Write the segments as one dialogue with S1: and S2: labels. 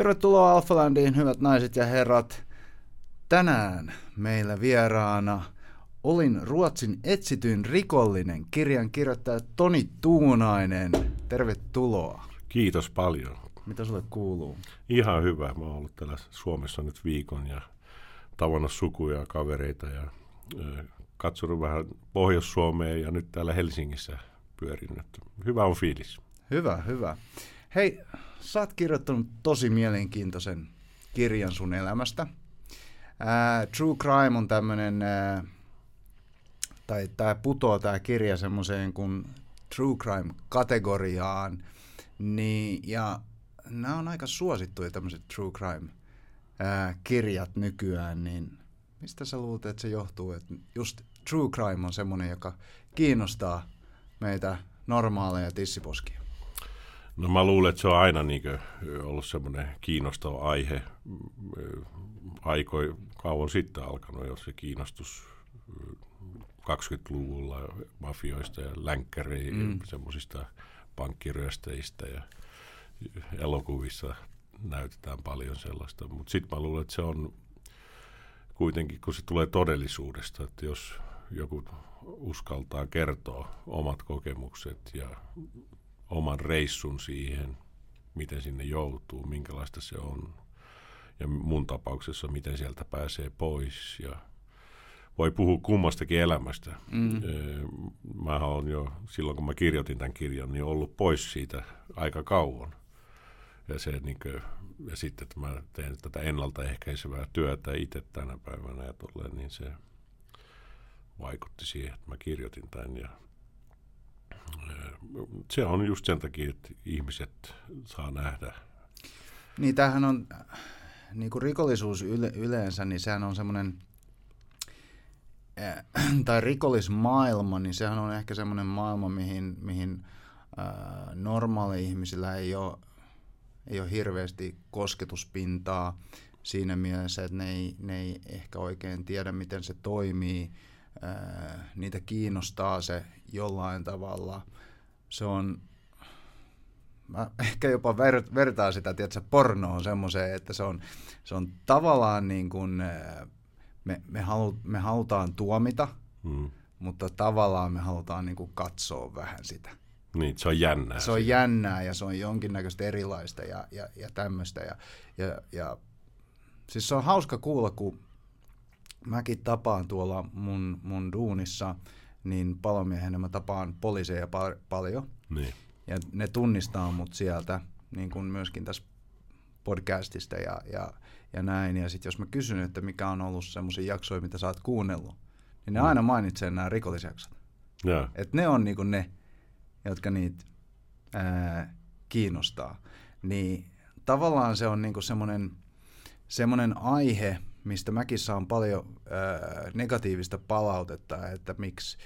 S1: Tervetuloa Alphalandiin, hyvät naiset ja herrat. Tänään meillä vieraana Olin Ruotsin etsityin rikollinen, kirjan kirjoittaja Toni Tuunainen. Tervetuloa.
S2: Kiitos paljon.
S1: Mitä sulle kuuluu?
S2: Ihan hyvä. Mä oon ollut täällä Suomessa nyt viikon ja tavannut sukuja ja kavereita ja katsonut vähän Pohjois-Suomeen ja nyt täällä Helsingissä pyörin. Hyvä on fiilis.
S1: Hyvä, hyvä. Hei, sä oot kirjoittanut tosi mielenkiintoisen kirjan sun elämästä. Ää, True Crime on tämmöinen, tai tämä putoo tämä kirja semmoiseen kuin True Crime-kategoriaan, niin, ja nämä on aika suosittuja tämmöiset True Crime-kirjat nykyään, niin mistä sä luulet, että se johtuu, että just True Crime on semmoinen, joka kiinnostaa meitä normaaleja tissiposkia?
S2: No mä luulen, että se on aina niin ollut semmoinen kiinnostava aihe. Aikoi kauan sitten alkanut jo se kiinnostus 20-luvulla mafioista ja länkkäreistä, mm. semmoisista pankkiryösteistä ja elokuvissa näytetään paljon sellaista. Mutta sitten mä luulen, että se on kuitenkin, kun se tulee todellisuudesta, että jos joku uskaltaa kertoa omat kokemukset ja oman reissun siihen, miten sinne joutuu, minkälaista se on. Ja mun tapauksessa, miten sieltä pääsee pois ja voi puhua kummastakin elämästä. Mm. Mä olen jo, silloin kun mä kirjoitin tämän kirjan, niin ollut pois siitä aika kauan. Ja, se, niin kuin, ja sitten, että mä teen tätä ennaltaehkäisevää työtä itse tänä päivänä ja tolleen, niin se vaikutti siihen, että mä kirjoitin tämän. Ja se on just sen takia, että ihmiset saa nähdä.
S1: Niin tämähän on, niin kuin rikollisuus yle, yleensä, niin sehän on semmoinen, äh, tai rikollismaailma, niin sehän on ehkä semmoinen maailma, mihin, mihin äh, normaali-ihmisillä ei ole, ei ole hirveästi kosketuspintaa siinä mielessä, että ne ei, ne ei ehkä oikein tiedä, miten se toimii. Niitä kiinnostaa se jollain tavalla. Se on, mä ehkä jopa ver, vertaan sitä, tiedätkö, pornoon semmoiseen, että se on, se on tavallaan niin kuin, me, me, halu, me halutaan tuomita, mm. mutta tavallaan me halutaan niin kuin katsoa vähän sitä.
S2: Niin, se on jännää.
S1: Se on jännää ja se on jonkinnäköistä erilaista ja, ja, ja tämmöistä. Ja, ja, ja, siis se on hauska kuulla, kun mäkin tapaan tuolla mun, mun duunissa – niin palomiehenä mä tapaan poliiseja pal- paljon.
S2: Niin.
S1: Ja ne tunnistaa mut sieltä, niin kuin myöskin tässä podcastista ja, ja, ja näin. Ja sitten jos mä kysyn, että mikä on ollut semmoisia jaksoja, mitä sä oot kuunnellut, niin ne mm. aina mainitsee nämä rikollisjaksot.
S2: Yeah.
S1: Että ne on niinku ne, jotka niitä ää, kiinnostaa. Niin tavallaan se on niinku semmoinen semmoinen aihe, mistä mäkin saan paljon ää, negatiivista palautetta, että miksi,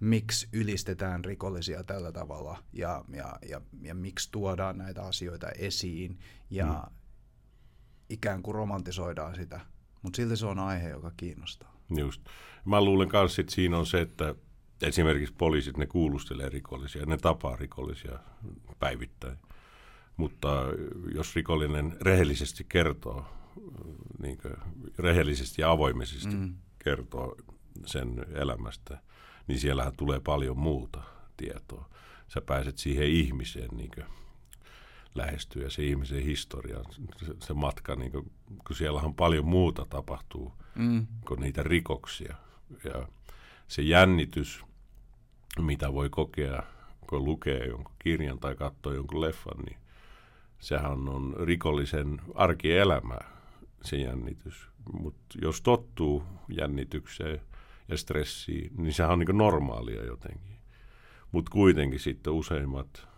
S1: miksi ylistetään rikollisia tällä tavalla ja, ja, ja, ja miksi tuodaan näitä asioita esiin ja mm. ikään kuin romantisoidaan sitä. Mutta silti se on aihe, joka kiinnostaa.
S2: Just. Mä luulen myös, että siinä on se, että esimerkiksi poliisit, ne kuulustelee rikollisia, ne tapaa rikollisia päivittäin. Mutta jos rikollinen rehellisesti kertoo niin rehellisesti ja avoimisesti mm. kertoo sen elämästä, niin siellähän tulee paljon muuta tietoa. Sä pääset siihen ihmiseen niin lähestyä ja se ihmisen historia, se, se matka, niin kuin, kun siellähän paljon muuta tapahtuu mm. kuin niitä rikoksia. Ja se jännitys, mitä voi kokea, kun lukee jonkun kirjan tai katsoo jonkun leffan, niin sehän on rikollisen arkielämää se jännitys. Mutta jos tottuu jännitykseen ja stressiin, niin sehän on niin normaalia jotenkin. Mutta kuitenkin sitten useimmat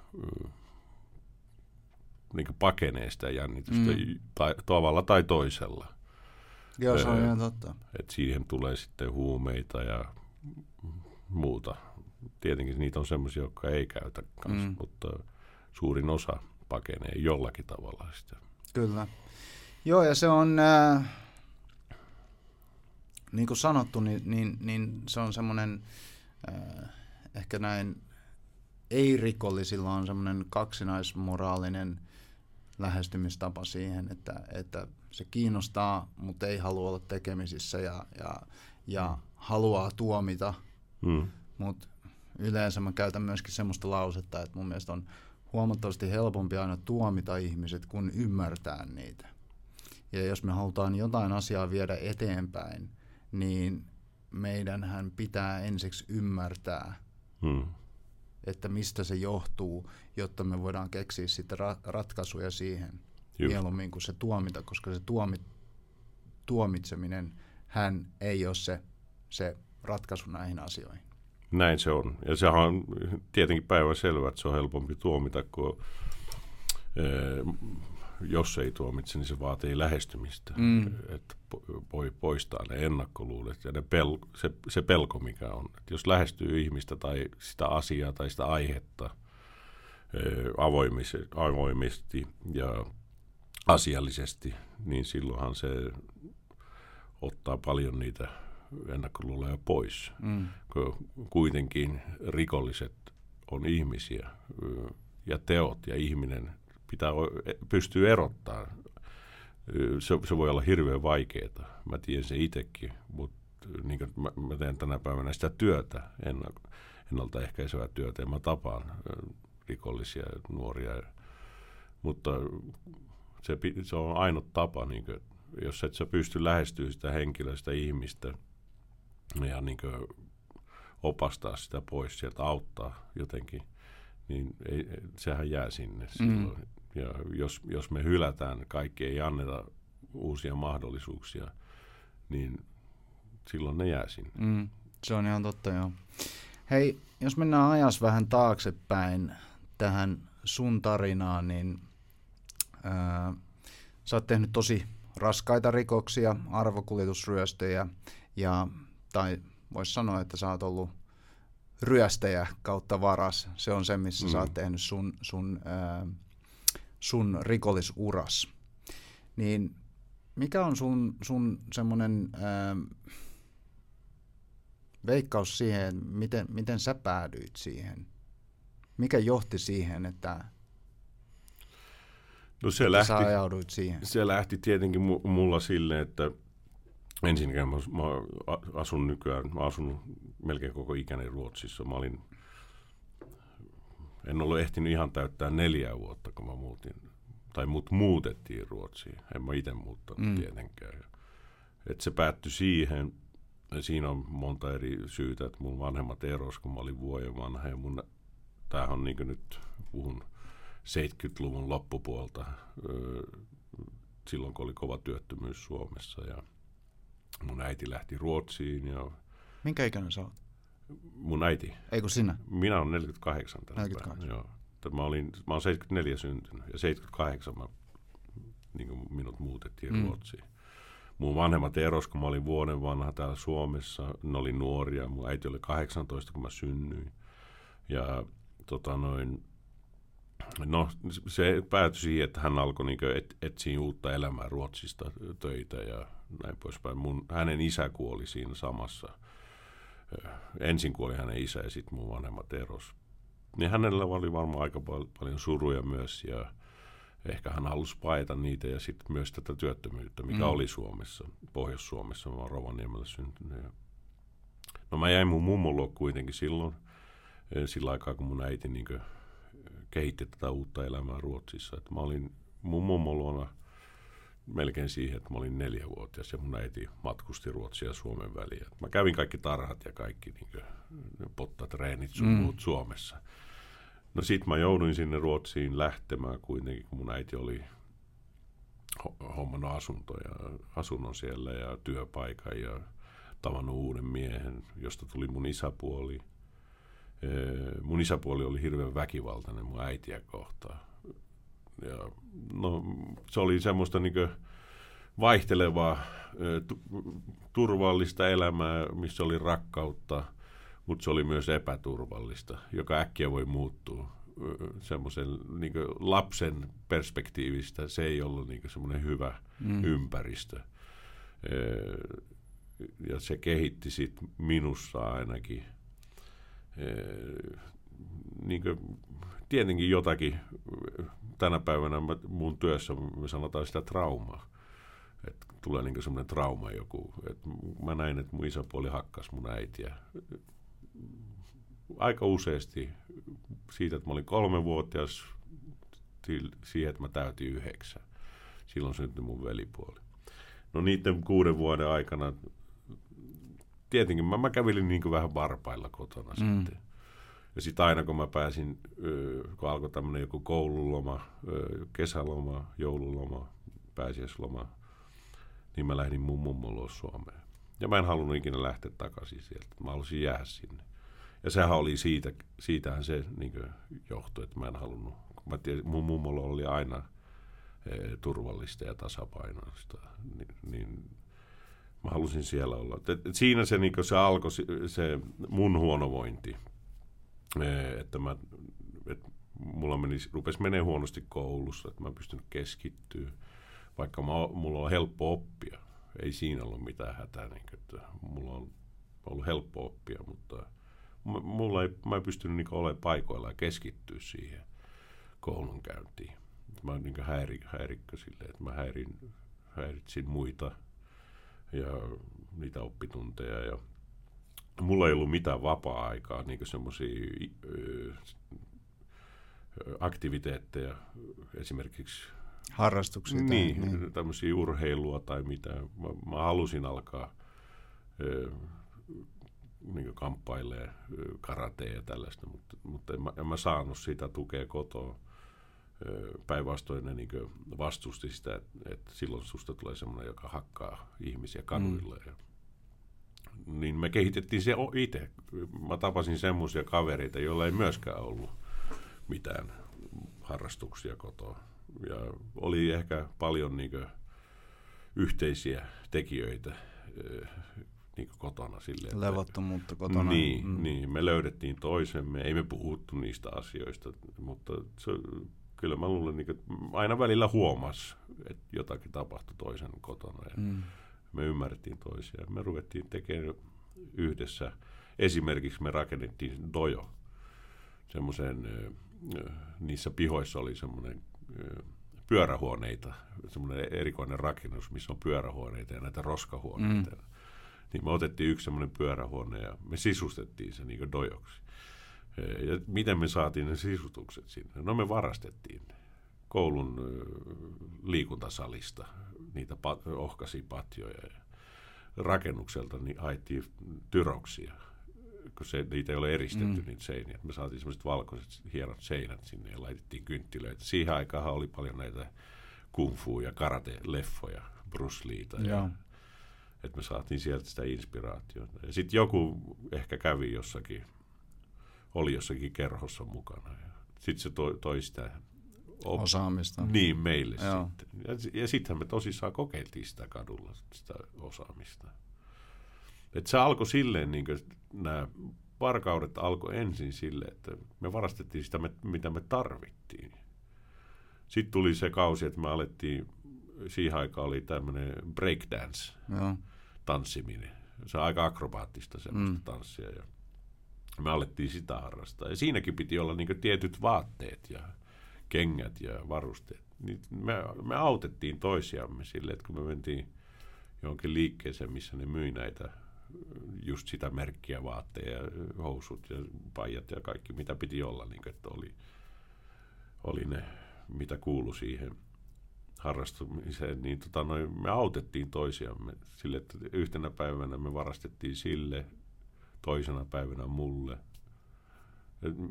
S2: niin pakenee sitä jännitystä mm. tai, tavalla tai toisella.
S1: Joo, se on ihan totta.
S2: Et siihen tulee sitten huumeita ja muuta. Tietenkin niitä on sellaisia, jotka ei käytä kanssa, mm. mutta suurin osa pakenee jollakin tavalla sitä.
S1: Kyllä. Joo, ja se on, äh, niin kuin sanottu, niin, niin, niin se on semmoinen, äh, ehkä näin ei-rikollisilla on semmoinen kaksinaismoraalinen lähestymistapa siihen, että, että se kiinnostaa, mutta ei halua olla tekemisissä ja, ja, ja haluaa tuomita,
S2: Mm.
S1: mutta yleensä mä käytän myöskin semmoista lausetta, että mun mielestä on huomattavasti helpompi aina tuomita ihmiset kuin ymmärtää niitä. Ja jos me halutaan jotain asiaa viedä eteenpäin, niin meidänhän pitää ensiksi ymmärtää,
S2: Mm.
S1: että mistä se johtuu, jotta me voidaan keksiä sitten ra- ratkaisuja siihen
S2: Just.
S1: mieluummin kuin se tuomita, koska se tuomi- tuomitseminen, hän ei ole se, se ratkaisu näihin asioihin.
S2: Näin se on. Ja sehän on tietenkin päivän selvä, että se on helpompi tuomita, kun eh, jos ei tuomitse, niin se vaatii lähestymistä.
S1: Mm.
S2: Että voi poistaa ne ennakkoluulet ja ne pel- se, se pelko, mikä on. Että jos lähestyy ihmistä tai sitä asiaa tai sitä aihetta avoimis- avoimesti ja asiallisesti, niin silloinhan se ottaa paljon niitä ennakkoluuloja pois
S1: Mm.
S2: kuitenkin rikolliset on ihmisiä ja teot ja ihminen pitää pystyä erottaa. Se, se voi olla hirveän vaikeaa. Mä tiedän se itsekin, mutta niin mä, mä teen tänä päivänä sitä työtä, enna- ennaltaehkäisevää työtä, ja mä tapaan rikollisia nuoria. Mutta se, se on ainut tapa, niin kuin, jos et sä pysty lähestyä sitä henkilöä, sitä ihmistä, ja niin kuin opastaa sitä pois sieltä, auttaa jotenkin, niin ei, sehän jää sinne silloin. Ja jos, jos me hylätään, kaikki ei anneta uusia mahdollisuuksia, niin silloin ne jää sinne.
S1: Mm. Se on ihan totta, joo. Hei, jos mennään ajas vähän taaksepäin tähän sun tarinaan, niin ää, sä oot tehnyt tosi raskaita rikoksia, arvokuljetusryöstöjä, ja, tai voisi sanoa, että sä oot ollut ryöstäjä kautta varas. Se on se, missä mm. sä oot tehnyt sun, sun, ää, sun rikollisuras. Niin mikä on sun, sun semmoinen ää, veikkaus siihen, miten, miten sä päädyit siihen? Mikä johti siihen, että,
S2: No se lähti,
S1: sä ajauduit siihen?
S2: se lähti tietenkin mu- mulla silleen, että ensinnäkin mä, mä asun nykyään, mä asun melkein koko ikäni Ruotsissa. Mä olin, en ollut ehtinyt ihan täyttää neljää vuotta, kun mä muutin, tai mut muutettiin Ruotsiin. En mä itse muuttanut
S1: Mm.
S2: tietenkään. Et se päättyi siihen, ja siinä on monta eri syytä, että mun vanhemmat eros, kun mä olin vuoden vanha, ja mun, tämähän on niin nyt, puhun 70-luvun loppupuolta, silloin kun oli kova työttömyys Suomessa, ja mun äiti lähti Ruotsiin, ja
S1: Minkä ikäinen sä oot?
S2: Mun äiti,
S1: Ei kun sinä.
S2: minä olen 48 tänä
S1: 48.
S2: päivänä. Joo. Mä, olin, mä olen 74 syntynyt ja 78 mä, niin kuin minut muutettiin
S1: mm.
S2: Ruotsiin. Mun vanhemmat eros, kun mä olin vuoden vanha täällä Suomessa. Ne oli nuoria. Mun äiti oli 18, kun mä synnyin. Ja tota noin, no se päätyi siihen, että hän alkoi niin et, etsiä uutta elämää Ruotsista töitä ja näin poispäin. Mun, hänen isä kuoli siinä samassa. Ensin kuoli hänen isä ja sitten mun vanhemmat eros niin hänellä oli varmaan aika pal- paljon suruja myös ja ehkä hän halusi paeta niitä ja sitten myös tätä työttömyyttä, mikä
S1: Mm.
S2: oli Suomessa, Pohjois-Suomessa, mä Rovaniemellä syntynyt. Ja... No mä jäin mun mummon luo kuitenkin silloin, sillä aikaa kun mun äiti niin kehitti tätä uutta elämää Ruotsissa. Et mä olin mun mummon luona melkein siihen, että mä olin neljävuotias ja mun äiti matkusti Ruotsia ja Suomen väliä. Mä kävin kaikki tarhat ja kaikki niin pottatreenit sun
S1: Mm.
S2: muut Suomessa. No sit mä jouduin sinne Ruotsiin lähtemään kuitenkin, kun mun äiti oli ho- hommannut asunto ja asunnon siellä ja työpaikan ja tavannut uuden miehen, josta tuli mun isäpuoli. Mun isäpuoli oli hirveän väkivaltainen mun äitiä kohtaan. Ja, no, se oli semmoista niin vaihtelevaa, turvallista elämää, missä oli rakkautta, mutta se oli myös epäturvallista, joka äkkiä voi muuttua semmoisen niin lapsen perspektiivistä. Se ei ollut niin semmoinen hyvä
S1: Mm.
S2: ympäristö. Ja se kehitti sit minussa ainakin niin tietenkin jotakin, tänä päivänä mä, mun työssä me sanotaan sitä traumaa. Että tulee niin semmoinen trauma joku. Et mä näin, että mun isäpuoli hakkas mun äitiä. Aika useasti siitä, että mä olin kolmevuotias, siihen, että mä täytin yhdeksän. Silloin syntyi mun velipuoli. No niiden kuuden vuoden aikana, tietenkin mä, mä kävelin niin vähän varpailla kotona mm. sitten. Ja sitten aina kun mä pääsin, kun alkoi tämmöinen joku koululoma, kesäloma, joululoma, pääsiäisloma, niin mä lähdin mun mummon Suomeen. Ja mä en halunnut ikinä lähteä takaisin sieltä. Mä halusin jäädä sinne. Ja sehän oli siitä, siitähän se niin johtui, että mä en halunnut. Mä tiedän, mun mummolla oli aina e, turvallista ja tasapainoista, niin, niin mä halusin siellä olla. Et, et siinä se, niin se alkoi, se mun huonovointi. Että mä, et mulla meni, rupesi menee huonosti koulussa, että mä pystyn keskittyä, vaikka mä, mulla on helppo oppia. Ei siinä ollut mitään hätää, niin, että mulla on ollut helppo oppia, mutta mulla ei, mä en pystynyt niin olemaan paikoilla ja keskittyä siihen koulunkäyntiin. Mä oon niin häiri, häirikkö silleen, että mä häirin, häiritsin muita ja niitä oppitunteja ja mulla ei ollut mitään vapaa-aikaa, niin semmoisia aktiviteetteja, esimerkiksi
S1: harrastuksia.
S2: Niin, tai, niin. tämmöisiä urheilua tai mitä. Mä, mä halusin alkaa niin kamppailee karatea ja tällaista, mutta, mutta en, mä, en mä saanut sitä tukea kotoa. Päinvastoin ne niin vastusti sitä, että, että silloin susta tulee semmoinen, joka hakkaa ihmisiä kaduilla. Mm. Ja, niin me kehitettiin se itse. Mä tapasin semmoisia kavereita, joilla ei myöskään ollut mitään harrastuksia kotoa. Ja oli ehkä paljon niin yhteisiä tekijöitä niin kotona. Silleen,
S1: Levottomuutta kotona.
S2: Niin, mm. niin, me löydettiin toisemme, ei me puhuttu niistä asioista, mutta se, kyllä mä luulen, niin, että aina välillä huomas, että jotakin tapahtui toisen kotona ja mm. Me ymmärrettiin toisia. Me ruvettiin tekemään yhdessä, esimerkiksi me rakennettiin dojo, semmoisen, niissä pihoissa oli semmoinen pyörähuoneita, semmoinen erikoinen rakennus, missä on pyörähuoneita ja näitä roskahuoneita. Mm niin me otettiin yksi semmoinen pyörähuone ja me sisustettiin se niin dojoksi. Ja miten me saatiin ne sisustukset sinne? No me varastettiin koulun liikuntasalista niitä pat- ohkasipatjoja ja rakennukselta niin haettiin tyroksia, kun se, niitä ei ole eristetty mm. niitä seiniä. Me saatiin semmoiset valkoiset hienot seinät sinne ja laitettiin kynttilöitä. Siihen aikaan oli paljon näitä kung fu- ja karate-leffoja, Bruce Leeta ja että me saatiin sieltä sitä inspiraatiota. Ja sitten joku ehkä kävi jossakin, oli jossakin kerhossa mukana. Ja sitten se toi, toi sitä
S1: op- osaamista.
S2: Niin, meille Joo. sitten. Ja, ja sittenhän me tosissaan kokeiltiin sitä kadulla, sitä osaamista. Et se alkoi silleen, niin nämä varkaudet alkoi ensin silleen, että me varastettiin sitä, mitä me tarvittiin. Sitten tuli se kausi, että me alettiin, siihen aikaan oli tämmöinen breakdance. Joo tanssiminen. Se on aika akrobaattista semmoista mm. tanssia. Ja me alettiin sitä harrastaa. Ja siinäkin piti olla niin tietyt vaatteet ja kengät ja varusteet. Niin me, me autettiin toisiamme sille, että kun me mentiin johonkin liikkeeseen, missä ne myi näitä just sitä merkkiä vaatteja, housut ja pajat ja kaikki, mitä piti olla, niin kuin, että oli, oli ne, mitä kuulu siihen harrastumiseen, niin tota, noin, me autettiin toisiamme sille, että yhtenä päivänä me varastettiin sille, toisena päivänä mulle.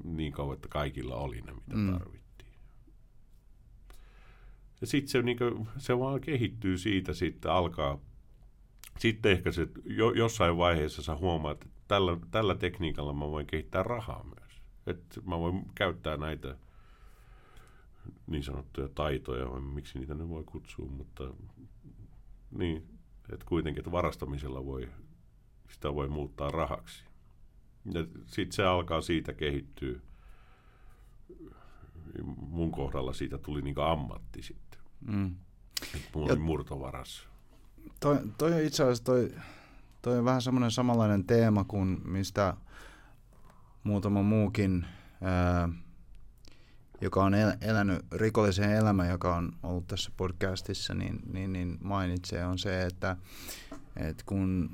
S2: Niin kauan, että kaikilla oli ne, mitä mm. tarvittiin. Ja sitten se, niin se vaan kehittyy siitä, sitten alkaa, sitten ehkä se jo, jossain vaiheessa sä huomaat, että tällä, tällä tekniikalla mä voin kehittää rahaa myös. Että mä voin käyttää näitä niin sanottuja taitoja, miksi niitä ne voi kutsua, mutta niin, että kuitenkin, että varastamisella voi, sitä voi muuttaa rahaksi. Ja sitten se alkaa siitä kehittyä. Mun kohdalla siitä tuli niin ammatti sitten. Mm. mulla oli murtovaras.
S1: Toi, toi on itse asiassa toi, toi on vähän semmoinen samanlainen teema kuin mistä muutama muukin ää, joka on el, elänyt rikollisen elämän, joka on ollut tässä podcastissa, niin, niin, niin mainitsee, on se, että, että kun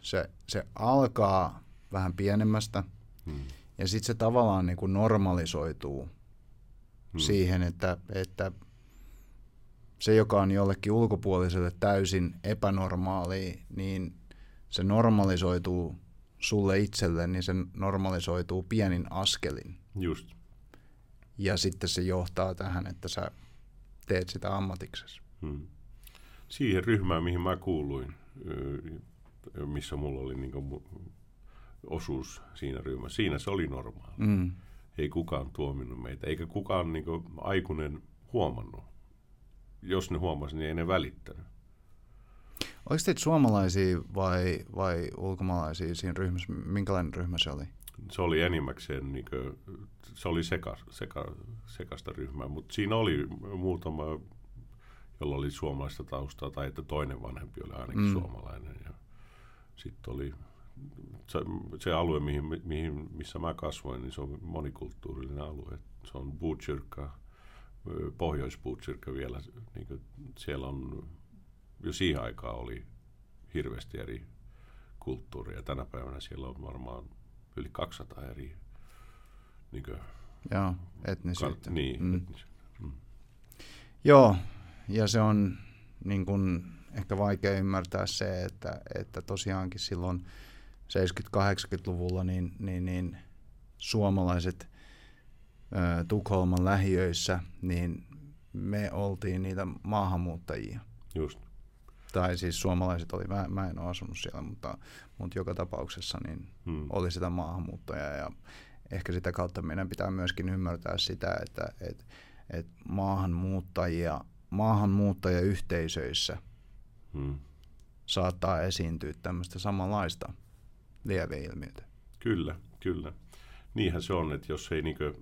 S1: se, se alkaa vähän pienemmästä, hmm. ja sitten se tavallaan niin kuin normalisoituu hmm. siihen, että, että se, joka on jollekin ulkopuoliselle täysin epänormaali, niin se normalisoituu sulle itselle, niin se normalisoituu pienin askelin.
S2: Just.
S1: Ja sitten se johtaa tähän, että sä teet sitä ammatiksesi. Hmm.
S2: Siihen ryhmään, mihin mä kuuluin, missä mulla oli niin osuus siinä ryhmässä, siinä se oli normaali. Hmm. Ei kukaan tuominnut meitä, eikä kukaan niin aikuinen huomannut. Jos ne huomasi, niin ei ne välittänyt.
S1: Oliko teitä suomalaisia vai, vai ulkomaalaisia siinä ryhmässä? Minkälainen ryhmä se oli?
S2: Se oli enimmäkseen, niin kuin, se oli seka, seka, sekasta ryhmää, mutta siinä oli muutama, jolla oli suomalaista taustaa, tai että toinen vanhempi oli ainakin mm. suomalainen. Ja sitten oli se, se alue, mihin, mihin, missä mä kasvoin, niin se on monikulttuurinen alue. Se on Butchyrka, pohjois vielä. Niin kuin, siellä on jo siihen aikaan oli hirveästi eri kulttuuria. Tänä päivänä siellä on varmaan yli 200 eri niin kuin,
S1: Joo, etnisyyttä.
S2: Ka- niin, mm. etnisyyttä. Mm.
S1: Joo, ja se on niin kuin, ehkä vaikea ymmärtää se, että, että tosiaankin silloin 70-80-luvulla niin, niin, niin suomalaiset Tukholman lähiöissä, niin me oltiin niitä maahanmuuttajia.
S2: Just
S1: tai siis suomalaiset oli, mä, mä en ole asunut siellä, mutta, mutta joka tapauksessa niin hmm. oli sitä maahanmuuttoja ja ehkä sitä kautta meidän pitää myöskin ymmärtää sitä, että et, et maahanmuuttajia, maahanmuuttajayhteisöissä hmm. saattaa esiintyä tämmöistä samanlaista lieveilmiötä.
S2: Kyllä, kyllä. Niinhän se on, että jos ei niinkö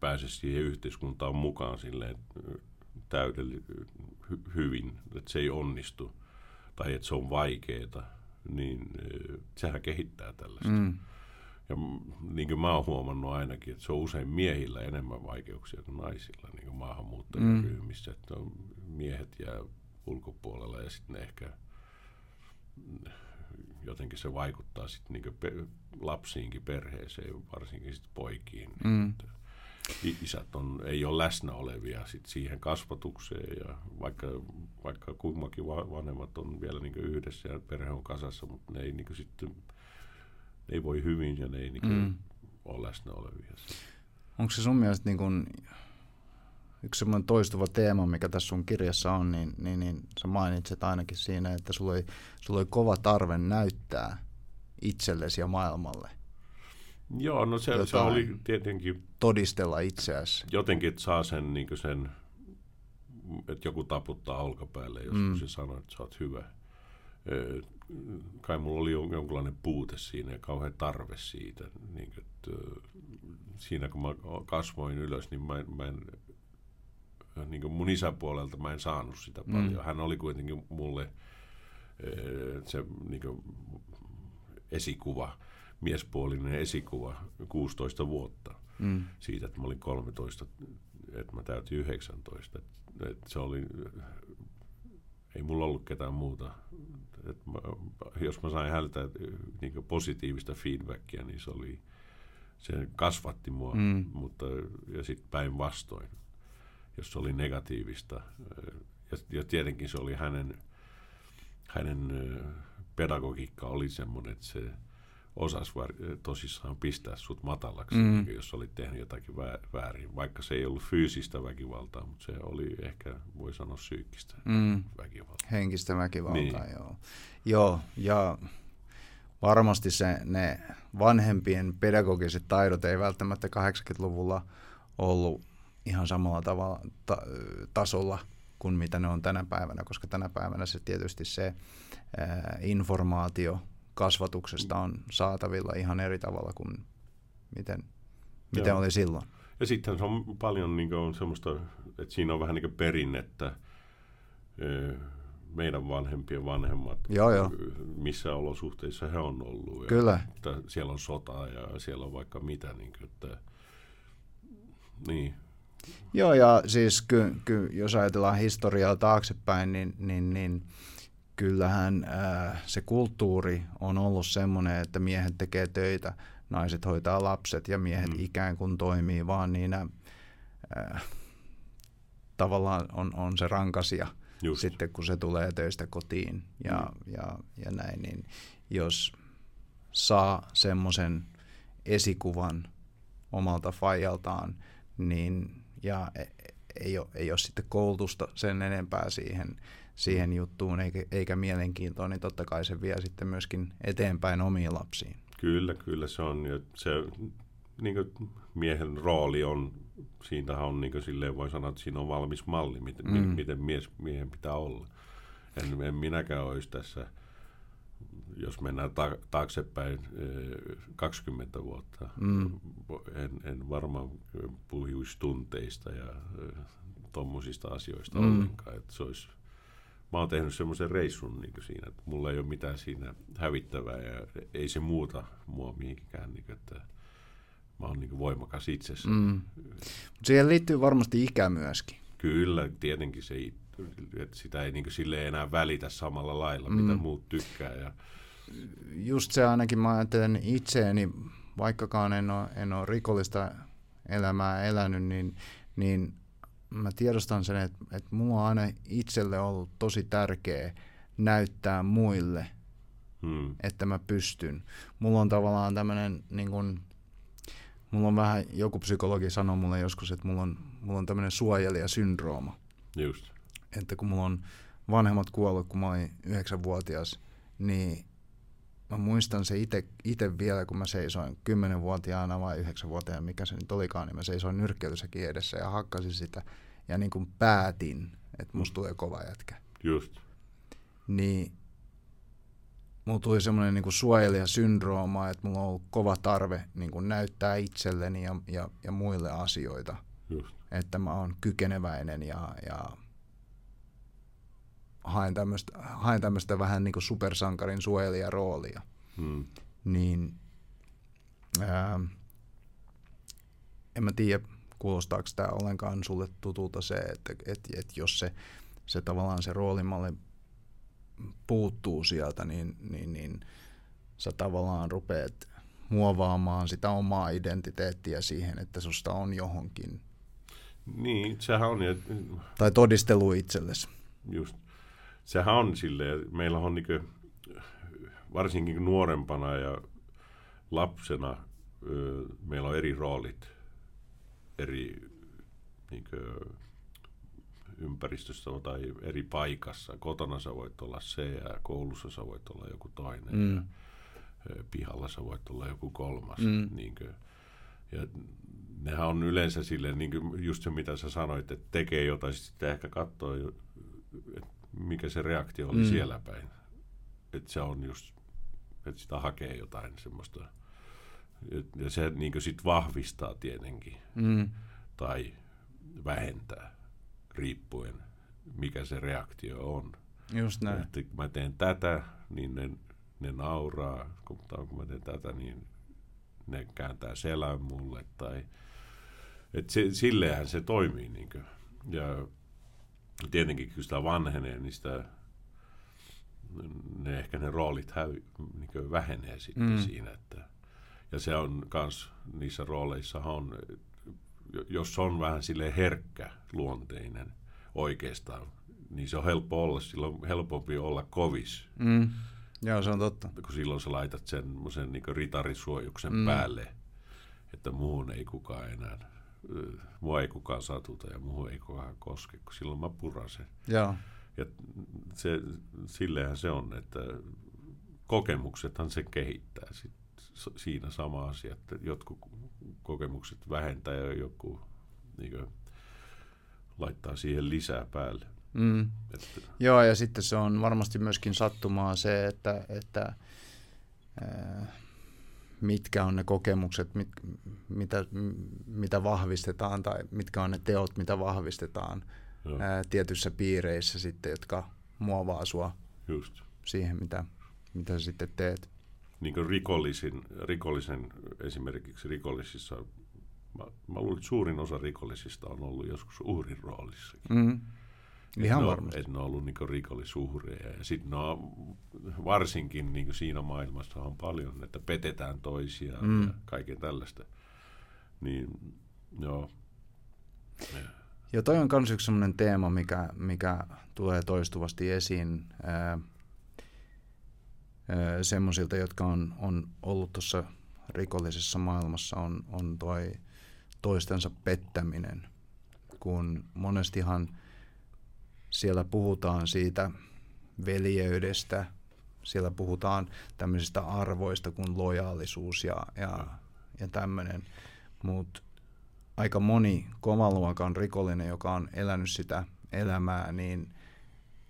S2: pääse siihen yhteiskuntaan mukaan silleen täydellisesti hy- hyvin, että se ei onnistu tai että se on vaikeaa, niin sehän kehittää tällaista. Mm. Ja niin kuin mä oon huomannut ainakin, että se on usein miehillä enemmän vaikeuksia kuin naisilla niin kuin maahanmuuttajaryhmissä. Mm. Että on miehet jää ulkopuolella ja sitten ne ehkä jotenkin se vaikuttaa sitten niin lapsiinkin, perheeseen, varsinkin sitten poikiin. Mm. Että isät on, ei ole läsnä olevia sit siihen kasvatukseen ja vaikka, vaikka kummakin vanhemmat on vielä niin yhdessä ja perhe on kasassa, mutta ne ei niin sitten ne ei voi hyvin ja ne ei niin mm. ole läsnä olevia.
S1: Onko se sun mielestä niin kun, yksi semmoinen toistuva teema, mikä tässä sun kirjassa on, niin, niin, niin sä mainitset ainakin siinä, että sulla oli, sulla oli kova tarve näyttää itsellesi ja maailmalle –
S2: Joo, no se, se oli tietenkin...
S1: Todistella itseäsi.
S2: Jotenkin, että saa sen, niin sen että joku taputtaa olkapäälle, jos mm. se sanoo, että sä oot hyvä. Kai mulla oli jonkinlainen puute siinä ja kauhean tarve siitä. Niin, että, siinä kun mä kasvoin ylös, niin mä, mä en, niin kuin mun isäpuolelta mä en saanut sitä mm. paljon. Hän oli kuitenkin mulle se niin kuin, esikuva miespuolinen esikuva 16 vuotta mm. siitä, että mä olin 13, että mä täytin 19. Et, et se oli, ei mulla ollut ketään muuta. Et mä, jos mä sain häneltä niin positiivista feedbackia, niin se oli, se kasvatti mua, mm. mutta ja sitten päinvastoin, jos se oli negatiivista. Ja, ja tietenkin se oli hänen, hänen pedagogiikka oli semmoinen, että se osasi tosissaan pistää sut matalaksi, mm. jos olit tehnyt jotakin väärin. Vaikka se ei ollut fyysistä väkivaltaa, mutta se oli ehkä, voi sanoa, psyykkistä mm. väkivaltaa.
S1: Henkistä väkivaltaa, niin. joo. Joo, ja varmasti se, ne vanhempien pedagogiset taidot ei välttämättä 80-luvulla ollut ihan samalla tavalla ta- tasolla kuin mitä ne on tänä päivänä, koska tänä päivänä se tietysti se ää, informaatio kasvatuksesta on saatavilla ihan eri tavalla kuin miten, miten oli silloin.
S2: Ja sitten se on paljon niin kuin, semmoista, että siinä on vähän niin kuin perinnettä, meidän vanhempien vanhemmat,
S1: Joo, joo.
S2: missä olosuhteissa he on ollut. Ja
S1: Kyllä.
S2: Että siellä on sotaa ja siellä on vaikka mitä. Niin, kuin, että, niin,
S1: Joo, ja siis ky, ky, jos ajatellaan historiaa taaksepäin, niin, niin, niin kyllähän ää, se kulttuuri on ollut semmoinen, että miehet tekee töitä, naiset hoitaa lapset ja miehet mm. ikään kuin toimii vaan niinä ää, tavallaan on, on se rankasia
S2: Just.
S1: sitten, kun se tulee töistä kotiin ja, mm. ja, ja näin, niin jos saa semmoisen esikuvan omalta fajaltaan, niin ja e, ei ole, ei ole sitten koulutusta sen enempää siihen, siihen juttuun eikä, eikä mielenkiintoa, niin totta kai se vie sitten myöskin eteenpäin omiin lapsiin.
S2: Kyllä, kyllä se on. Ja se, niin kuin miehen rooli on, siinähän on niin kuin silleen voi sanoa, että siinä on valmis malli, miten, mm. miten mies, miehen pitää olla. En, en minäkään olisi tässä, jos mennään ta- taaksepäin 20 vuotta, mm. en, en varmaan puhuisi tunteista ja tuommoisista asioista mm. ollenkaan. Että se olisi, mä oon tehnyt semmoisen reissun niin siinä, että mulla ei ole mitään siinä hävittävää ja ei se muuta mua mihinkään. Niin kuin, että mä oon niin voimakas itsessä. Mm.
S1: Siihen liittyy varmasti ikä myöskin.
S2: Kyllä, tietenkin se että sitä ei niin sille enää välitä samalla lailla, mm. mitä muut tykkää. Ja...
S1: Just se ainakin mä ajattelen itseeni, vaikkakaan en ole, en ole rikollista elämää elänyt, niin, niin mä tiedostan sen, että, että mulla on aina itselle ollut tosi tärkeä näyttää muille, hmm. että mä pystyn. Mulla on tavallaan tämmöinen, niin kun, mulla on vähän, joku psykologi sanoi mulle joskus, että mulla on, mulla on tämmöinen suojelijasyndrooma.
S2: Just.
S1: Että kun mulla on vanhemmat kuollut, kun mä olin yhdeksänvuotias, niin mä muistan se itse vielä, kun mä seisoin kymmenenvuotiaana vai yhdeksänvuotiaana, mikä se nyt olikaan, niin mä seisoin nyrkkeilysäkin edessä ja hakkasin sitä ja niin kuin päätin, että musta tulee kova jätkä.
S2: Just.
S1: Niin mulla tuli semmoinen niin suojelijasyndrooma, että mulla on ollut kova tarve niin kuin näyttää itselleni ja, ja, ja muille asioita.
S2: Just.
S1: Että mä oon kykeneväinen ja, ja haen tämmöistä, haen tämmöistä vähän niin kuin supersankarin suojelijaroolia. Hmm. Niin ää, en mä tiedä, kuulostaako tämä ollenkaan sulle tutulta se, että et, et jos se, se tavallaan se roolimalli puuttuu sieltä, niin, niin, niin sä tavallaan rupeat muovaamaan sitä omaa identiteettiä siihen, että susta on johonkin.
S2: Niin, sehän on. Ja...
S1: Tai todistelu itsellesi.
S2: Just. Sehän on silleen, meillä on niin varsinkin nuorempana ja lapsena, meillä on eri roolit eri niin kuin, ympäristössä tai eri paikassa. Kotona sä voit olla se ja koulussa sä voit olla joku toinen. Mm. Ja pihalla sä voit olla joku kolmas. Mm. Niin kuin, ja nehän on yleensä silleen, niin kuin just se mitä sä sanoit, että tekee jotain, sitten ehkä katsoo, että mikä se reaktio oli mm. siellä päin. Että se on just, että sitä hakee jotain semmoista ja se niin sitten vahvistaa tietenkin mm. tai vähentää, riippuen mikä se reaktio on.
S1: Just näin.
S2: Että kun mä teen tätä, niin ne, ne nauraa, mutta kun mä teen tätä, niin ne kääntää selän mulle. Tai, et se, sillehän se toimii. Niin kuin. Ja tietenkin kun sitä vanhenee, niin sitä, ne ehkä ne roolit hävi, niin vähenee sitten mm. siinä, että ja se on myös niissä rooleissa on, jos on vähän sille herkkä luonteinen oikeastaan, niin se on helppo olla, silloin helpompi olla kovis.
S1: Mm. Joo, se on totta.
S2: Kun silloin sä laitat sen, sen niin ritarisuojuksen mm. päälle, että muuhun ei kukaan enää, mua ei kukaan satuta ja muuhun ei kukaan koske, kun silloin mä purasen.
S1: Joo.
S2: Ja se, sillehän se on, että kokemuksethan se kehittää sitten siinä sama asia, että jotkut kokemukset vähentää ja joku niin kuin, laittaa siihen lisää päälle.
S1: Mm. Että... Joo, ja sitten se on varmasti myöskin sattumaa se, että, että ää, mitkä on ne kokemukset, mit, mitä, mitä vahvistetaan, tai mitkä on ne teot, mitä vahvistetaan ää, tietyissä piireissä sitten, jotka muovaa sua
S2: Just.
S1: siihen, mitä, mitä sä sitten teet.
S2: Niin kuin rikollisin, rikollisen, esimerkiksi rikollisissa, mä, mä luulen, että suurin osa rikollisista on ollut joskus uhrin roolissa.
S1: Mm. Ihan
S2: ne
S1: varmasti.
S2: Että ne on ollut niin rikollisuhreja. Ja sitten ne on, varsinkin niin siinä maailmassa on paljon, että petetään toisiaan
S1: Mm.
S2: ja kaiken tällaista. Niin, joo.
S1: Ja toi on myös yksi sellainen teema, mikä, mikä tulee toistuvasti esiin ää, ää, semmoisilta, jotka on, on ollut tuossa rikollisessa maailmassa, on, on toi toistensa pettäminen. Kun monestihan siellä puhutaan siitä veljeydestä, siellä puhutaan tämmöisistä arvoista kuin lojaalisuus ja, ja, ja tämmöinen, mutta aika moni kovan rikollinen, joka on elänyt sitä elämää, niin,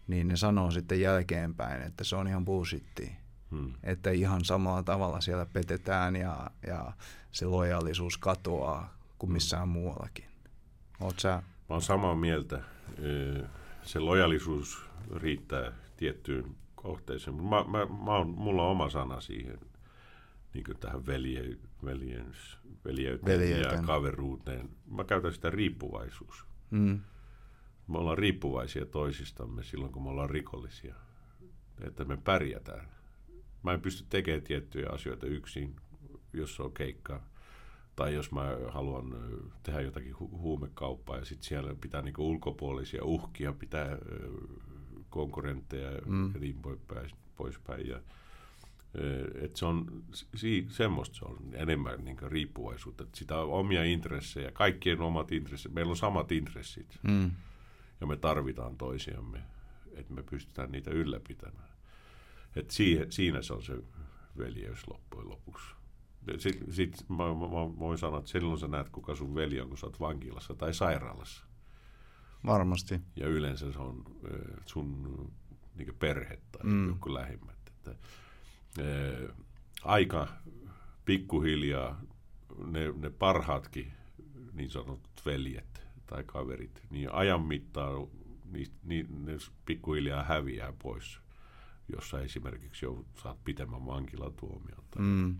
S1: niin ne sanoo sitten jälkeenpäin, että se on ihan bullshittia.
S2: Hmm.
S1: Että ihan samalla tavalla siellä petetään ja, ja se lojaalisuus katoaa kuin missään muuallakin. Oot sä?
S2: Mä oon samaa mieltä. Se lojallisuus riittää tiettyyn kohteeseen. Mä, mä, mä oon, mulla on oma sana siihen, niin kuin tähän velje, veljens, veljeyteen,
S1: Veljeyteen.
S2: ja kaveruuteen. Mä käytän sitä riippuvaisuus.
S1: Mm,
S2: Me ollaan riippuvaisia toisistamme silloin, kun me ollaan rikollisia. Että me pärjätään. Mä en pysty tekemään tiettyjä asioita yksin, jos se on keikka. Tai jos mä haluan tehdä jotakin hu- huumekauppaa ja sitten siellä pitää niinku ulkopuolisia uhkia, pitää ö, konkurrentteja
S1: Mm.
S2: ja niin poispäin. Ja, et se on si, semmoista se on enemmän niinku riippuvaisuutta. Et sitä on omia intressejä, kaikkien omat intressit. Meillä on samat intressit
S1: mm,
S2: ja me tarvitaan toisiamme, että me pystytään niitä ylläpitämään. Et siihen, siinä se on se veljeys loppujen lopuksi. Sitten sit mä, mä, mä voin sanoa, että silloin sä näet, kuka sun veli on, kun sä oot vankilassa tai sairaalassa.
S1: varmasti.
S2: Ja yleensä se on sun niin perhe tai
S1: Mm.
S2: mm. joku lähimmät. Että, ö, aika pikkuhiljaa ne, ne parhaatkin niin sanotut veljet tai kaverit, niin ajan mittaan niin, niin, ne pikkuhiljaa häviää pois, jos sä esimerkiksi jo saat pitemmän vankilatuomion. Tai,
S1: Mm.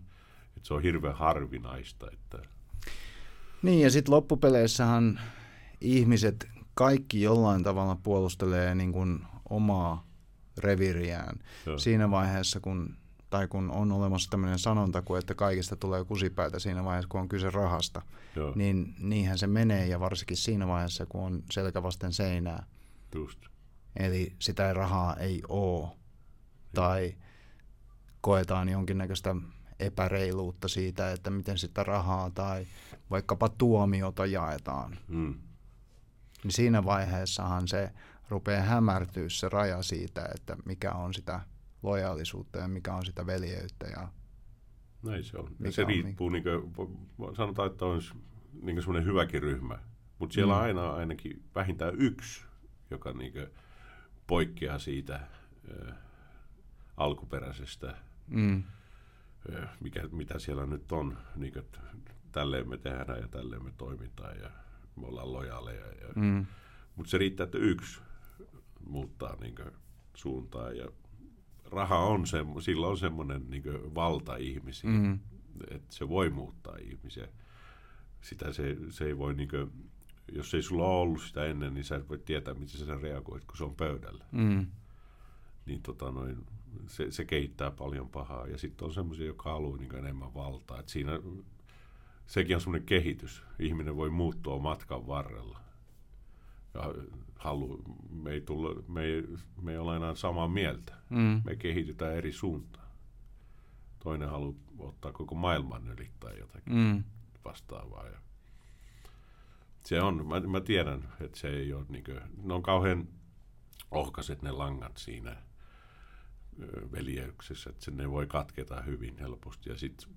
S2: Se on hirveän harvinaista, että
S1: Niin, ja sitten loppupeleissähän ihmiset kaikki jollain tavalla puolustelee niin kuin omaa reviriään.
S2: Joo.
S1: Siinä vaiheessa, kun, tai kun on olemassa tämmöinen sanonta, kuin, että kaikista tulee kusipäätä siinä vaiheessa, kun on kyse rahasta,
S2: joo,
S1: niin niinhän se menee, ja varsinkin siinä vaiheessa, kun on selkä vasten seinää.
S2: just.
S1: Eli sitä rahaa ei ole, tai koetaan jonkinnäköistä epäreiluutta siitä, että miten sitä rahaa tai vaikkapa tuomiota jaetaan.
S2: Mm.
S1: Niin siinä vaiheessahan se rupeaa hämärtyä se raja siitä, että mikä on sitä lojaalisuutta ja mikä on sitä veljeyttä. Ja,
S2: Näin se on. Ja se
S1: on
S2: riippuu, niin kuin, sanotaan, että on niin semmoinen hyväkin ryhmä, mutta siellä
S1: Mm.
S2: on aina ainakin vähintään yksi, joka niin kuin, poikkeaa siitä ö, alkuperäisestä,
S1: mm,
S2: mikä, mitä siellä nyt on. Niin kuin, että tälleen me tehdään ja tälleen me toimitaan ja me ollaan lojaaleja. Ja,
S1: mm,
S2: Mutta se riittää, että yksi muuttaa niin suuntaa ja raha on se, sillä on semmoinen niin valta ihmisiin,
S1: mm,
S2: että se voi muuttaa ihmisiä. Sitä se, se ei voi, niin kuin, jos ei sulla ole ollut sitä ennen, niin sä et voi tietää, miten sä reagoit, kun se on pöydällä.
S1: mm,
S2: Niin tota noin, se, se kehittää paljon pahaa. Ja sitten on semmoisia, jotka haluaa niin enemmän valtaa. Et siinä, sekin on semmoinen kehitys. Ihminen voi muuttua matkan varrella. Ja halu, me, ei tulla, me, ei, me ei olla enää samaa mieltä.
S1: mm,
S2: Me kehitytään eri suuntaan. Toinen haluaa ottaa koko maailman yli tai jotakin
S1: mm,
S2: vastaavaa. Ja se on, mä, mä tiedän, että se ei ole, niin kuin, ne on kauhean ohkaiset ne langat siinä veljeyksessä, että ne voi katketa hyvin helposti. Ja sitten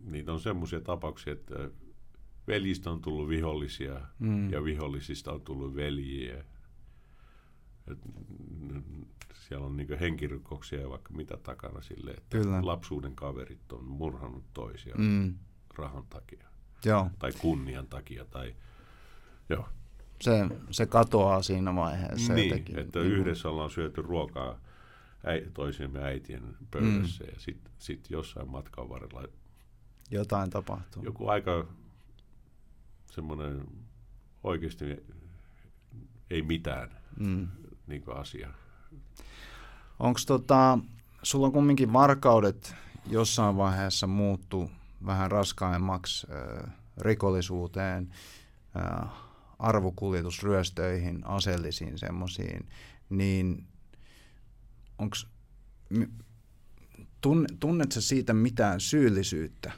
S2: niitä on semmoisia tapauksia, että veljistä on tullut vihollisia
S1: mm.
S2: ja vihollisista on tullut veljiä. Et, siellä on niin henkirikoksia ja vaikka mitä takana sille, että
S1: Kyllä.
S2: lapsuuden kaverit on murhannut toisia
S1: Mm,
S2: rahan takia
S1: joo.
S2: tai kunnian takia. Tai, joo.
S1: se, se katoaa siinä vaiheessa
S2: niin,
S1: jotenkin.
S2: että yhdessä ollaan syöty ruokaa äi, äitien pöydässä mm. ja sitten sit jossain matkan varrella
S1: Jotain tapahtuu.
S2: joku aika semmoinen oikeasti ei mitään
S1: Mm.
S2: niin asia.
S1: Onko tota, sulla on kumminkin varkaudet jossain vaiheessa muuttu vähän raskaimmaksi äh, rikollisuuteen, äh, arvokuljetusryöstöihin, aseellisiin semmoisiin, niin onko tunne, tunnet sä siitä mitään syyllisyyttä,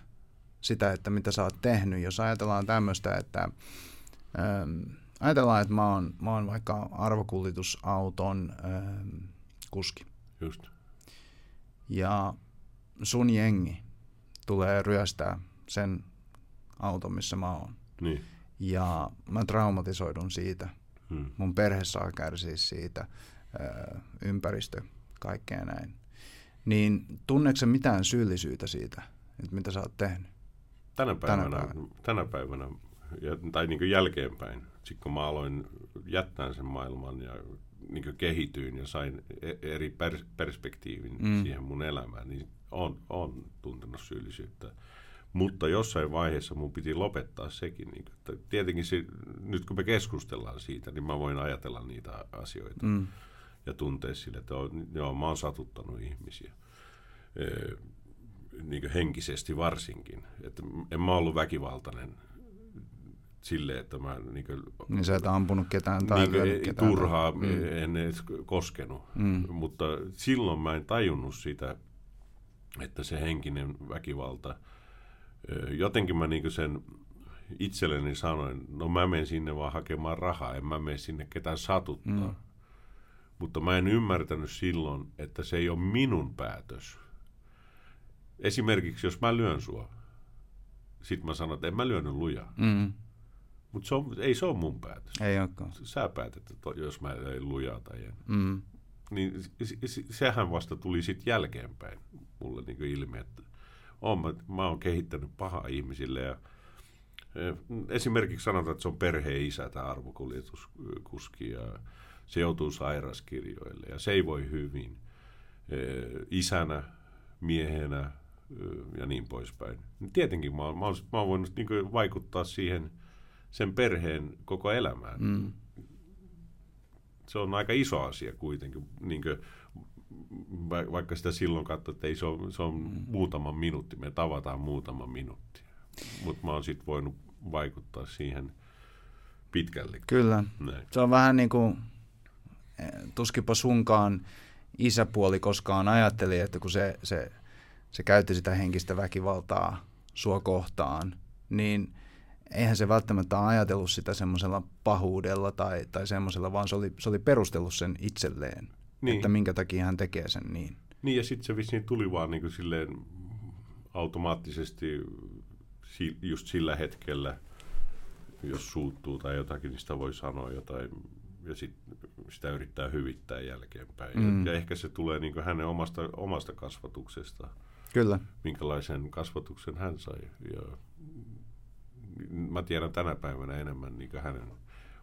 S1: sitä, että mitä sä oot tehnyt, jos ajatellaan tämmöistä, että ähm, ajatellaan, että mä oon, mä oon vaikka arvokuljetusauton ähm, kuski,
S2: Just.
S1: ja sun jengi tulee ryöstää sen auton, missä mä oon.
S2: Niin.
S1: Ja mä traumatisoidun siitä.
S2: Hmm.
S1: Mun perhe saa kärsiä siitä, ö, ympäristö, kaikkea näin. Niin tunneeko mitään syyllisyyttä siitä, että mitä sä oot tehnyt?
S2: Tänä päivänä, tänä
S1: päivänä.
S2: tänä päivänä ja, tai niin jälkeenpäin, sitten kun mä aloin jättää sen maailman ja niin kehityin ja sain e- eri pers- perspektiivin
S1: Mm.
S2: siihen mun elämään, niin on, on tuntenut syyllisyyttä. Mutta jossain vaiheessa mun piti lopettaa sekin. Niin, että tietenkin se, nyt kun me keskustellaan siitä, niin mä voin ajatella niitä asioita
S1: Mm.
S2: Ja tuntea sille, että on, joo, mä oon satuttanut ihmisiä. Ee, niin henkisesti varsinkin. Että en mä ollut väkivaltainen sille, että mä niin kuin,
S1: Niin sä et ampunut ketään tai
S2: niin
S1: ketään.
S2: turhaa
S1: Mm.
S2: en edes koskenut.
S1: Mm.
S2: Mutta silloin mä en tajunnut sitä, että se henkinen väkivalta, jotenkin mä niin sen itselleni sanoin, no mä menen sinne vaan hakemaan rahaa, en mä mene sinne ketään satuttaa.
S1: Mm.
S2: Mutta mä en ymmärtänyt silloin, että se ei ole minun päätös. Esimerkiksi jos mä lyön sua, sit mä sanon, että en mä lyönyt lujaa.
S1: Mm.
S2: Mutta se on, ei se ole mun päätös.
S1: Ei olekaan.
S2: Sä päätät, että jos mä löin lujaa tai en.
S1: Mm.
S2: Niin se- se- sehän vasta tuli sitten jälkeenpäin mulle niin ilmi, että oon mä, mä oon kehittänyt pahaa ihmisille ja eh, esimerkiksi sanotaan, että se on perheen isä tämä arvokuljetuskuski ja se joutuu sairaskirjoille ja se ei voi hyvin isänä, miehenä eh, ja niin poispäin. Tietenkin mä oon, mä oon, mä oon voinut niin vaikuttaa siihen sen perheen koko elämään
S1: Mm.
S2: se on aika iso asia kuitenkin, niin kuin, va- vaikka sitä silloin katsoi, että ei se on, se on muutama minuutti, me tavataan muutama minuutti. Mutta mä oon sitten voinut vaikuttaa siihen pitkälle.
S1: Kyllä.
S2: Näin.
S1: Se on vähän niin kuin, tuskipa sunkaan isäpuoli koskaan ajatteli, että kun se, se, se käytti sitä henkistä väkivaltaa sua kohtaan, niin eihän se välttämättä ajatellut sitä semmoisella pahuudella tai, tai semmoisella, vaan se oli, se oli perustellut sen itselleen,
S2: Niin.
S1: että minkä takia hän tekee sen niin.
S2: Niin ja sitten se vissiin tuli vaan niin kuin silleen automaattisesti just sillä hetkellä, jos suuttuu tai jotakin, niin sitä voi sanoa jotain ja sit sitä yrittää hyvittää jälkeenpäin.
S1: Mm.
S2: Ja ehkä se tulee niin kuin hänen omasta, omasta kasvatuksesta,
S1: Kyllä.
S2: minkälaisen kasvatuksen hän sai. Ja mä tiedän tänä päivänä enemmän niin kuin hänen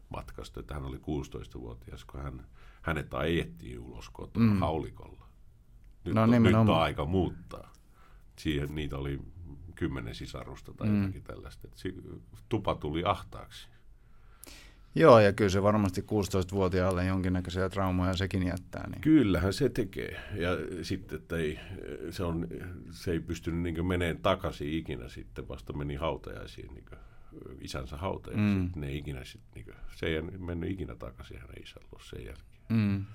S2: matkasta, että hän oli 16-vuotias, kun hän, hänet ajettiin ulos kotoa
S1: Mm.
S2: haulikolla. Nyt,
S1: No
S2: on, nyt on aika muuttaa. Siihen niitä oli kymmenen sisarusta tai
S1: Mm.
S2: jotakin tällaista. Et tupa tuli ahtaaksi.
S1: Joo, ja kyllä se varmasti 16-vuotiaalle jonkinnäköisiä traumoja sekin jättää. Niin.
S2: Kyllähän se tekee. Ja sitten, että ei, se, on, se ei pystynyt niin meneen takaisin ikinä sitten, vasta meni hautajaisiin, niin isänsä hautajaisiin.
S1: Mm.
S2: Ne ei ikinä sit, niin kuin, se ei mennyt ikinä takaisin hänen isällä sen jälkeen.
S1: Mm.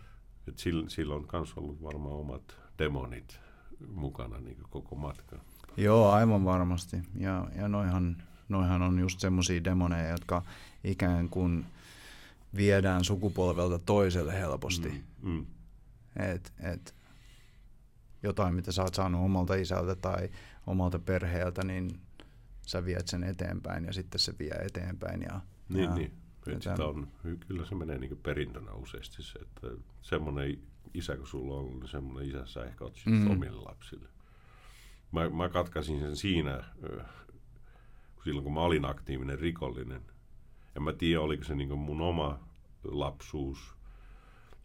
S2: Et sillä, sillä on myös ollut varmaan omat demonit mukana niin koko matkan.
S1: Joo, aivan varmasti. Ja, ja noihan, noihan on just semmoisia demoneja, jotka ikään kuin viedään sukupolvelta toiselle helposti. Mm.
S2: Mm.
S1: Et, et jotain, mitä sä oot saanut omalta isältä tai omalta perheeltä, niin sä viet sen eteenpäin ja sitten se vie eteenpäin. Ja,
S2: Niin,
S1: ja,
S2: niin.
S1: ja
S2: sitä on, kyllä se menee niin perintönä useasti se, että semmoinen isä, kun sulla on, niin semmoinen isä sä ehkä oot
S1: Mm.
S2: omille lapsille. Mä, mä katkaisin sen siinä, silloin kun mä olin aktiivinen rikollinen, En mä tiedä, oliko se niin mun oma lapsuus,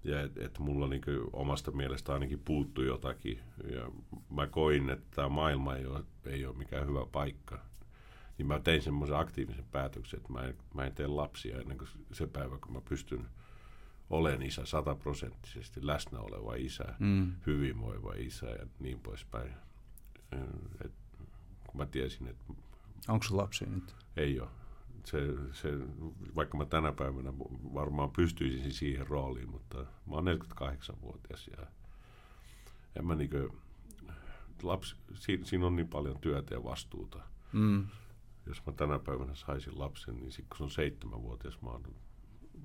S2: ja että et mulla niin omasta mielestä ainakin puuttui jotakin. Ja mä koin, että tämä maailma ei ole, ei ole mikään hyvä paikka. Niin mä tein semmoisen aktiivisen päätöksen, että mä en, mä en tee lapsia ennen kuin se päivä, kun mä pystyn olen isä sataprosenttisesti läsnä oleva isä, mm. hyvinvoiva isä ja niin poispäin. Et, kun mä tiesin, että...
S1: Onko sun lapsi nyt?
S2: Ei ole. Se, se, vaikka mä tänä päivänä varmaan pystyisin siihen rooliin, mutta mä oon 48-vuotias ja en mä niinkö, lapsi, siinä, siinä on niin paljon työtä ja vastuuta. Mm. Jos mä tänä päivänä saisin lapsen, niin sit kun se on seitsemänvuotias, mä oon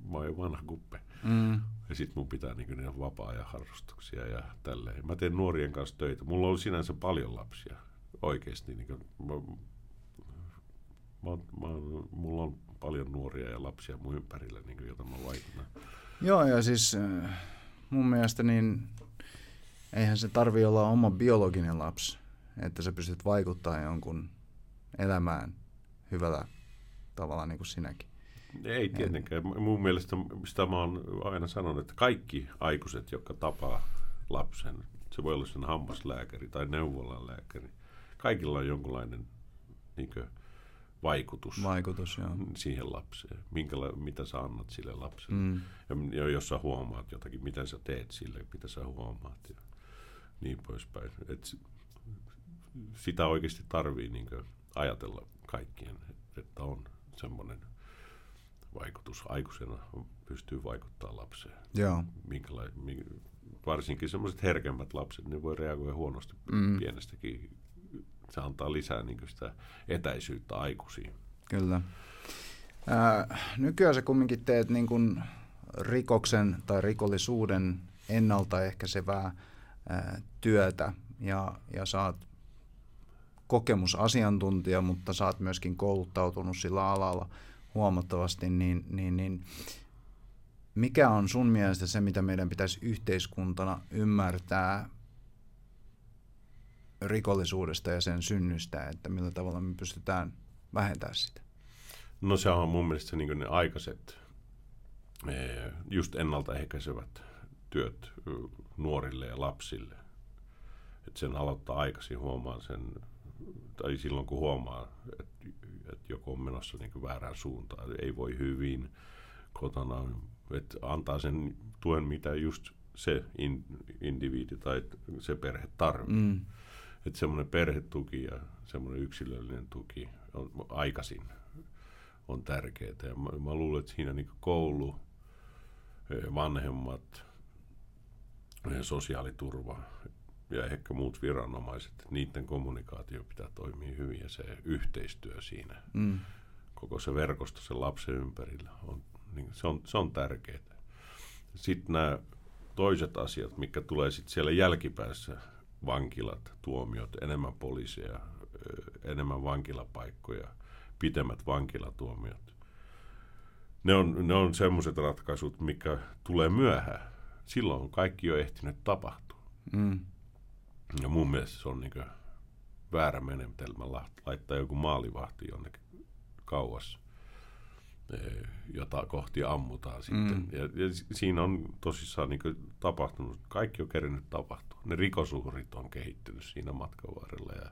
S2: mä oon vanha kuppe. Mm. Ja sitten mun pitää niin niitä vapaa-ajan harrastuksia ja tälleen. Mä teen nuorien kanssa töitä. Mulla on sinänsä paljon lapsia oikeasti. Niin kuin, mä, mä, mä, mulla on paljon nuoria ja lapsia mun ympärillä, niin kuin, jota mä vaikutan.
S1: Joo, ja siis äh, mun mielestä niin eihän se tarvi olla oma biologinen lapsi, että sä pystyt vaikuttamaan jonkun elämään hyvällä tavalla niin kuin sinäkin.
S2: Ei tietenkään. Mun mielestä sitä mä oon aina sanonut, että kaikki aikuiset, jotka tapaa lapsen, se voi olla sen hammaslääkäri tai neuvolalääkäri, kaikilla on jonkunlainen niin kuin, vaikutus,
S1: vaikutus joo.
S2: siihen lapseen. Minkäla, mitä sä annat sille lapselle. Mm. Ja jos sä huomaat jotakin, mitä sä teet sille, mitä sä huomaat ja niin poispäin. Et sitä oikeasti tarvii niin ajatella kaikkien, että on semmoinen – vaikutus aikuisena pystyy vaikuttaa lapseen.
S1: Joo.
S2: Minkäla- varsinkin semmoiset herkemmät lapset, ne voi reagoida huonosti mm. pienestäkin. Se antaa lisää niin sitä etäisyyttä aikuisiin.
S1: Kyllä. Ää, nykyään sä kumminkin teet niin kuin rikoksen tai rikollisuuden ennaltaehkäisevää ää, työtä ja, ja saat kokemusasiantuntija, mutta saat myöskin kouluttautunut sillä alalla – huomattavasti, niin, niin, niin mikä on sun mielestä se, mitä meidän pitäisi yhteiskuntana ymmärtää rikollisuudesta ja sen synnystä, että millä tavalla me pystytään vähentämään sitä?
S2: No se on mun mielestä niin ne aikaiset, eh, just ennaltaehkäisevät työt nuorille ja lapsille. Että sen aloittaa aikaisin huomaan sen, tai silloin kun huomaa, että että joku on menossa niin väärään suuntaan, ei voi hyvin kotona, että antaa sen tuen, mitä just se in, indiviidi tai se perhe tarvitsee. Mm. Että semmoinen perhetuki ja semmoinen yksilöllinen tuki on aikaisin on tärkeää. Ja mä, mä luulen, että siinä niin koulu, eh, vanhemmat, eh, sosiaaliturva, ja ehkä muut viranomaiset, niiden kommunikaatio pitää toimia hyvin ja se yhteistyö siinä, mm. koko se verkosto sen lapsen ympärillä, on, niin se, on, se on tärkeää. Sitten nämä toiset asiat, mikä tulee sitten siellä jälkipäässä, vankilat, tuomiot, enemmän poliiseja, enemmän vankilapaikkoja, pitemmät vankilatuomiot. Ne on, ne on semmoiset ratkaisut, mikä tulee myöhään. Silloin on kaikki jo ehtinyt tapahtua. Mm. Ja mun mielestä se on niin väärä menetelmä laittaa joku maalivahti jonnekin kauas, e, jota kohti ammutaan sitten. Mm. Ja, ja siinä on tosissaan niin tapahtunut, kaikki on kerinyt tapahtua. Ne rikosuhrit on kehittynyt siinä matkan varrella ja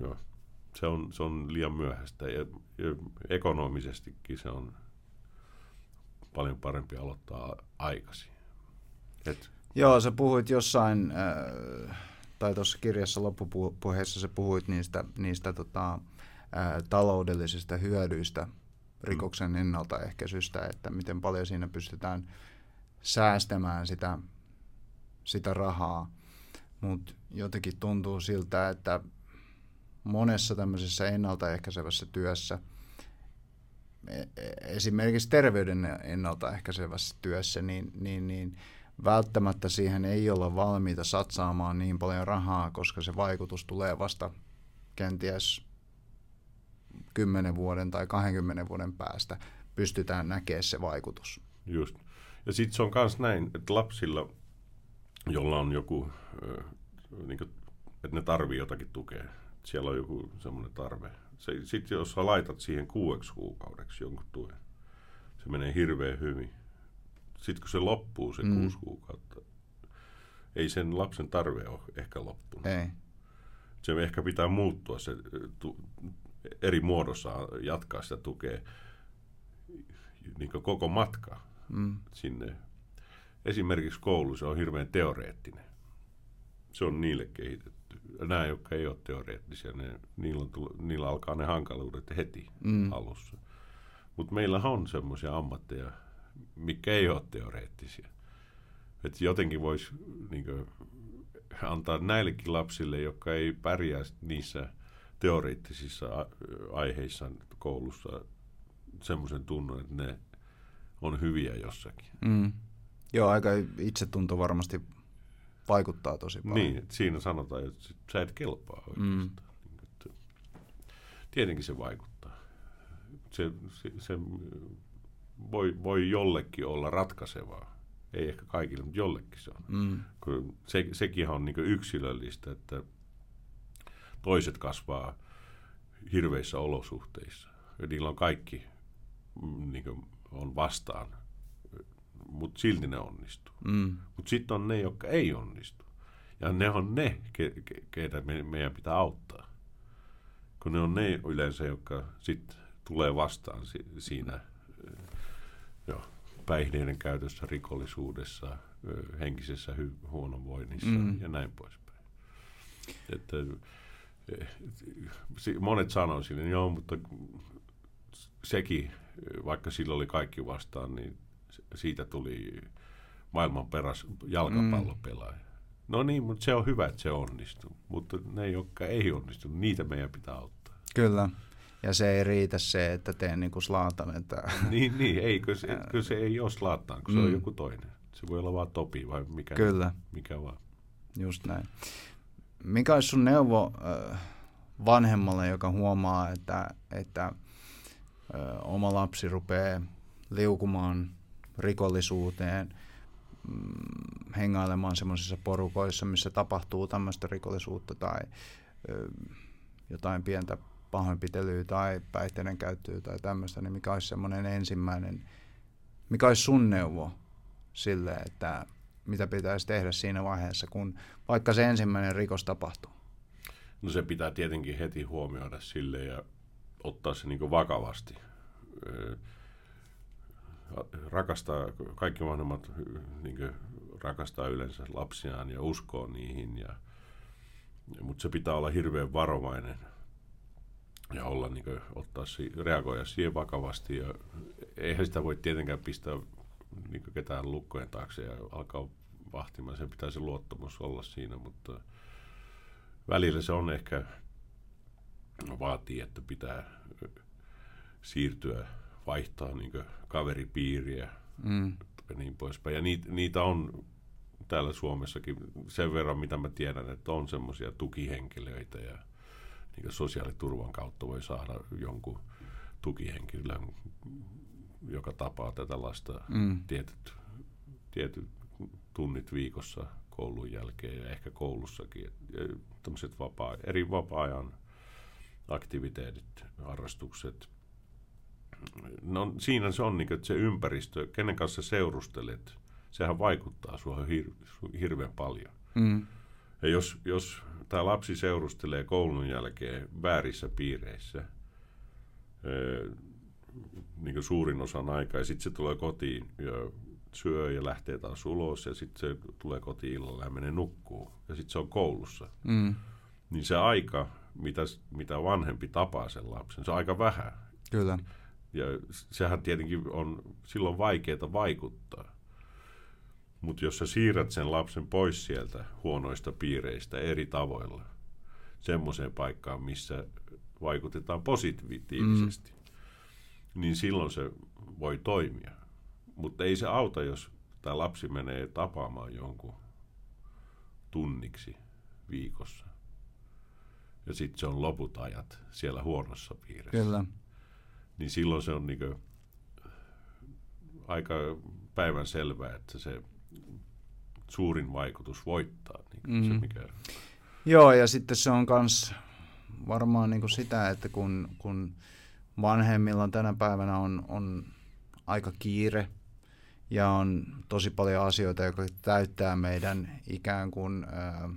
S2: joo, se, on, se on liian myöhäistä. Ja, ja ekonomisestikin se on paljon parempi aloittaa aikaisin. Et
S1: Joo, sä puhuit jossain, äh, tai tuossa kirjassa loppupuheessa sä puhuit niistä, niistä tota, äh, taloudellisista hyödyistä rikoksen ennaltaehkäisystä, että miten paljon siinä pystytään säästämään sitä, sitä rahaa. Mutta jotenkin tuntuu siltä, että monessa tämmöisessä ennaltaehkäisevässä työssä, e, e, esimerkiksi terveyden ennaltaehkäisevässä työssä, niin, niin, niin välttämättä siihen ei olla valmiita satsaamaan niin paljon rahaa, koska se vaikutus tulee vasta kenties 10 vuoden tai 20 vuoden päästä pystytään näkemään se vaikutus.
S2: Just. Ja sitten se on myös näin, että lapsilla, jolla on joku, niin kuin, että ne tarvii jotakin tukea, siellä on joku semmoinen tarve, Sitten jos sä laitat siihen kuueksi kuukaudeksi jonkun tuen, se menee hirveän hyvin. Sitten kun se loppuu, se mm. kuusi kuukautta, ei sen lapsen tarve ole ehkä loppunut.
S1: Ei.
S2: Se ehkä pitää muuttua, se tu, eri muodossa jatkaa sitä tukea niin koko matka mm. sinne. Esimerkiksi koulu, se on hirveän teoreettinen. Se on niille kehitetty. Nämä, jotka ei ole teoreettisia, ne, niillä, on tullut, niillä alkaa ne hankaluudet heti mm. alussa. Mutta meillä on semmoisia ammatteja, mikä ei ole teoreettisia. Että jotenkin voisi niin antaa näillekin lapsille, jotka ei pärjää niissä teoreettisissa aiheissa koulussa, semmoisen tunnon, että ne on hyviä jossakin.
S1: Mm. Joo, aika itsetunto varmasti vaikuttaa tosi paljon.
S2: Niin, että siinä sanotaan, että sä et kelpaa oikeastaan. Mm. Tietenkin se vaikuttaa. Se, se, se voi, voi jollekin olla ratkaisevaa. Ei ehkä kaikille, mutta jollekin se on. Mm. Se, sekin on niin yksilöllistä, että toiset kasvaa hirveissä olosuhteissa. Ja niillä on kaikki mm, niin on vastaan, mutta silti ne onnistuu. Mm. Mutta sitten on ne, jotka ei onnistu. Ja ne on ne, ke, ke, keitä me, meidän pitää auttaa. Kun ne on ne yleensä, jotka sitten tulee vastaan si, siinä jo, päihdeiden käytössä, rikollisuudessa, henkisessä hy- huonovoinnissa mm. ja näin poispäin. Että, monet sanoo sille, joo, mutta sekin, vaikka sillä oli kaikki vastaan, niin siitä tuli maailman peräs jalkapallopelaaja. Mm. No niin, mutta se on hyvä, että se onnistuu. Mutta ne, jotka ei onnistu, niitä meidän pitää auttaa.
S1: Kyllä. Ja se ei riitä se, että teen niin kuin Slaatan. Että...
S2: niin, niin ei, kyllä se, kyllä se ei ole Slaatan, kun mm. se on mm. joku toinen. Se voi olla vaan Topi vai mikä,
S1: kyllä.
S2: mikä vaan.
S1: Just näin. Mikä olisi sun neuvo vanhemmalle, joka huomaa, että, että oma lapsi rupeaa liukumaan rikollisuuteen, mm, hengailemaan semmoisissa porukoissa, missä tapahtuu tämmöistä rikollisuutta tai jotain pientä pahoinpitelyä tai päihteiden käyttöä tai tämmöistä, niin mikä olisi semmoinen ensimmäinen, mikä olisi sun neuvo sille, että mitä pitäisi tehdä siinä vaiheessa, kun vaikka se ensimmäinen rikos tapahtuu?
S2: No se pitää tietenkin heti huomioida sille ja ottaa se niin vakavasti rakastaa, kaikki vanhemmat niin rakastaa yleensä lapsiaan ja uskoo niihin, ja, mutta se pitää olla hirveän varovainen ja olla, niin kuin, ottaa, reagoida siihen vakavasti. Ja eihän sitä voi tietenkään pistää niin ketään lukkojen taakse ja alkaa vahtimaan. Sen pitää se luottamus olla siinä, mutta välillä se on ehkä vaatii, että pitää siirtyä vaihtaa niin kaveripiiriä mm. ja niin poispäin. Ja niitä, niitä on täällä Suomessakin sen verran, mitä mä tiedän, että on semmoisia tukihenkilöitä ja niin sosiaaliturvan kautta voi saada jonkun tukihenkilön, joka tapaa tätä lasta mm. tietyt, tietyt tunnit viikossa koulun jälkeen ja ehkä koulussakin. Tämmöiset vapaa, eri vapaa-ajan aktiviteetit, harrastukset, no siinä se on niin että se ympäristö, kenen kanssa seurustelet, sehän vaikuttaa suohon hir- hirveän paljon. Mm. Ja jos, jos tämä lapsi seurustelee koulun jälkeen väärissä piireissä, niin kuin suurin osan aikaa, ja sitten se tulee kotiin ja syö ja lähtee taas ulos, ja sitten se tulee kotiin illalla ja menee nukkuu, ja sitten se on koulussa. Mm. Niin se aika, mitä, mitä vanhempi tapaa sen lapsen, se on aika vähän.
S1: Kyllä.
S2: Ja sehän tietenkin on silloin vaikeaa vaikuttaa. Mutta jos sä siirrät sen lapsen pois sieltä huonoista piireistä eri tavoilla, semmoiseen paikkaan, missä vaikutetaan positiivisesti, mm. niin silloin se voi toimia. Mutta ei se auta, jos tämä lapsi menee tapaamaan jonkun tunniksi viikossa. Ja sitten se on loput ajat siellä huonossa piirissä.
S1: Kyllä
S2: niin silloin se on niin kuin aika päivän selvää, että se suurin vaikutus voittaa. Niin mm. se mikä...
S1: Joo, ja sitten se on myös varmaan niin kuin sitä, että kun, kun vanhemmilla tänä päivänä on, on aika kiire ja on tosi paljon asioita, jotka täyttää meidän ikään kuin, ää,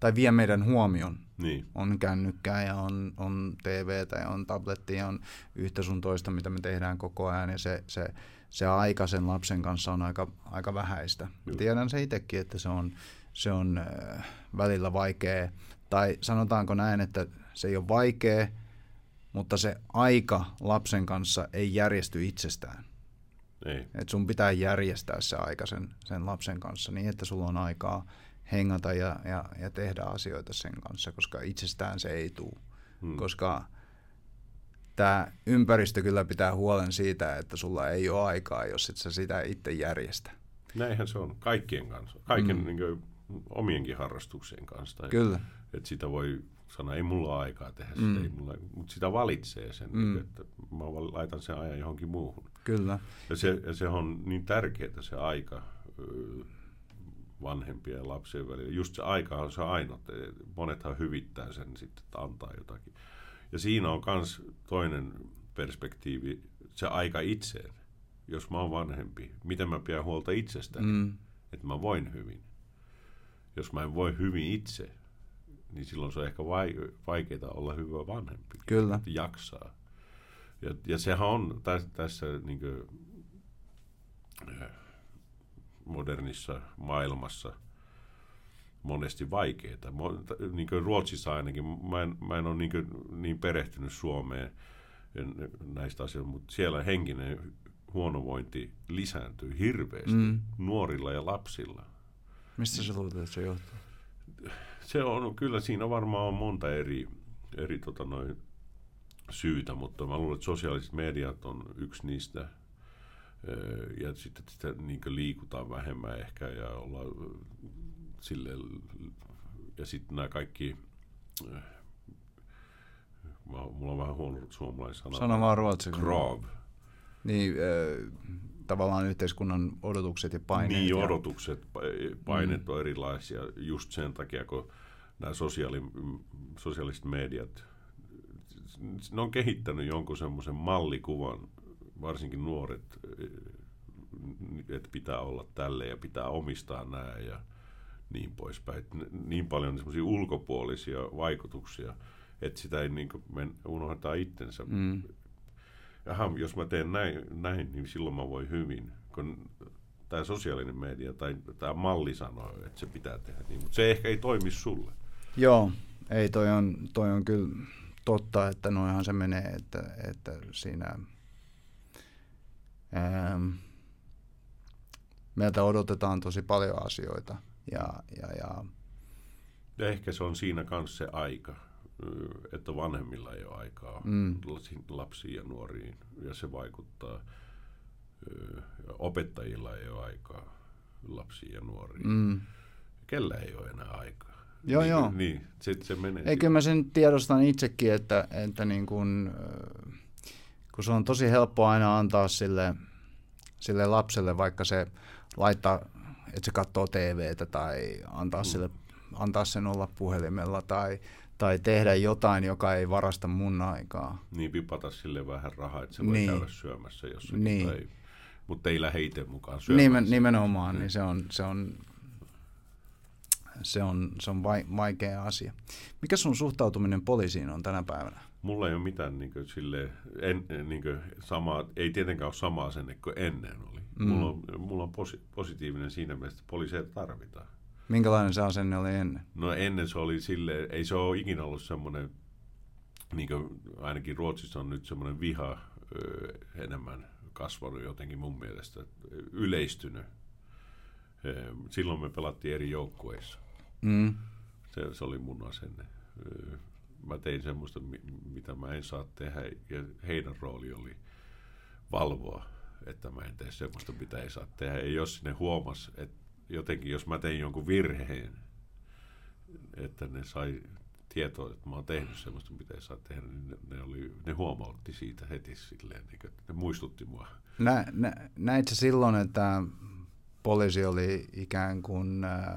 S1: tai vie meidän huomion.
S2: Niin.
S1: On kännykkää ja on, on TVtä ja on tablettia ja on yhtä sun toista, mitä me tehdään koko ajan ja se, se, se aika sen lapsen kanssa on aika, aika vähäistä.
S2: Joo.
S1: Tiedän se itsekin, että se on, se on äh, välillä vaikea, tai sanotaanko näin, että se ei ole vaikea, mutta se aika lapsen kanssa ei järjesty itsestään.
S2: Ei.
S1: Et sun pitää järjestää se aika sen, sen lapsen kanssa niin, että sulla on aikaa hengata ja, ja, ja tehdä asioita sen kanssa, koska itsestään se ei tule.
S2: Hmm.
S1: Koska tämä ympäristö kyllä pitää huolen siitä, että sulla ei ole aikaa, jos et sä sitä itse järjestä.
S2: Näinhän se on kaikkien kanssa, kaiken
S1: Mm.
S2: mm. niin kuin, omienkin harrastuksien kanssa. Tai,
S1: Kyllä.
S2: Että sitä voi sanoa, ei mulla ole aikaa tehdä
S1: Mm.
S2: sitä, ei mulla, mutta sitä valitsee sen,
S1: Mm.
S2: että mä laitan sen ajan johonkin muuhun.
S1: Kyllä.
S2: Ja se, ja se on niin tärkeää se aika vanhempien ja lapsien välillä. Just se aika on se ainoa. Monethan hyvittää sen sitten, että antaa jotakin. Ja siinä on myös toinen perspektiivi, se aika itseen. Jos mä oon vanhempi, miten mä pidän huolta itsestäni, mm.
S1: Mm.
S2: että mä voin hyvin. Jos mä en voi hyvin itse, niin silloin se on ehkä vaikeaa olla hyvä vanhempi.
S1: Kyllä.
S2: Että jaksaa. Ja, ja sehän on tässä, tässä niin kuin, modernissa maailmassa monesti vaikeaa. Mo- Niin kuin Ruotsissa ainakin, mä en, mä en ole niin, kuin, niin perehtynyt Suomeen näistä asioista, mutta siellä henkinen huonovointi lisääntyy hirveästi
S1: Mm.
S2: nuorilla ja lapsilla.
S1: Mistä sä luulet, että se johtuu?
S2: Se on, kyllä siinä varmaan on monta eri, eri tota noin, syytä, mutta mä luulen, että sosiaaliset mediat on yksi niistä. Ja sitten sitä niin liikutaan vähemmän ehkä ja olla sille ja sitten nämä kaikki, mulla on vähän huono suomalaisana.
S1: Sano vaan ruotsiksi.
S2: Krav.
S1: Niin, äh, tavallaan yhteiskunnan odotukset ja paineet.
S2: Niin,
S1: ja-
S2: odotukset, pa- paineet on erilaisia just sen takia, kun nämä sosiaali, sosiaaliset mediat, ne on kehittänyt jonkun semmoisen mallikuvan, varsinkin nuoret, että pitää olla tälle ja pitää omistaa nämä ja niin poispäin. Et Niin paljon semmoisia ulkopuolisia vaikutuksia, että sitä ei niin men, unohdetaan itsensä.
S1: Mm.
S2: Jaha, jos mä teen näin, näin, niin silloin mä voin hyvin. Kun tämä sosiaalinen media tai tämä malli sanoo, että se pitää tehdä niin, mutta se ehkä ei toimi sulle.
S1: Joo, ei toi on, toi on kyllä totta, että noinhan se menee, että, että siinä meiltä odotetaan tosi paljon asioita ja, ja, ja
S2: Ja ehkä se on siinä kanssa se aika, että vanhemmilla ei ole aikaa
S1: Mm.
S2: lapsiin- ja nuoriin, ja se vaikuttaa. Opettajilla ei ole aikaa lapsiin ja nuoriin.
S1: mm,
S2: Kellä ei ole enää aikaa.
S1: Joo,
S2: niin,
S1: joo.
S2: Niin, se, se menee.
S1: Ei, kyllä mä sen tiedostan itsekin, että, että niin kun, äh, kun se on tosi helppo aina antaa sille, sille lapselle, vaikka se laittaa, että se katsoo TVtä tai antaa, mm. sille, antaa sen olla puhelimella tai, tai tehdä jotain, joka ei varasta mun aikaa.
S2: Niin pipata sille vähän rahaa, että se voi
S1: Niin.
S2: käydä syömässä jossakin.
S1: Niin.
S2: Tai, mutta ei lähde itse mukaan syömään.
S1: Nimen, nimenomaan, niin se on, se on, se on, se on vai, vaikea asia. Mikä sun suhtautuminen poliisiin on tänä päivänä?
S2: Mulla ei ole mitään niin kuin, sille, en, niin kuin, samaa, ei tietenkään ole samaa asenne kuin ennen oli.
S1: Mm.
S2: Mulla on, mulla on posi, positiivinen siinä mielessä, että poliiseja tarvitaan.
S1: Minkälainen se asenne oli ennen?
S2: No ennen se oli sille, ei se ole ikinä ollut semmoinen, niin kuin ainakin Ruotsissa on nyt semmoinen viha ö, enemmän kasvanut jotenkin mun mielestä, yleistynyt. Ö, Silloin me pelattiin eri joukkueissa.
S1: Mm.
S2: Se, se oli mun asenne. Ö, Mä tein semmoista, mi- mitä mä en saa tehdä, ja heidän rooli oli valvoa, että mä en tee semmoista, mitä ei saa tehdä. Ja jos ne huomas, että jotenkin, jos mä tein jonkun virheen, että ne sai tietoa, että mä oon tehnyt semmoista, mitä ei saa tehdä, niin ne, ne, oli, ne huomautti siitä heti silleen, niin kuin, ne muistutti mua.
S1: Nä, nä, näit silloin, että poliisi oli ikään kuin, äh,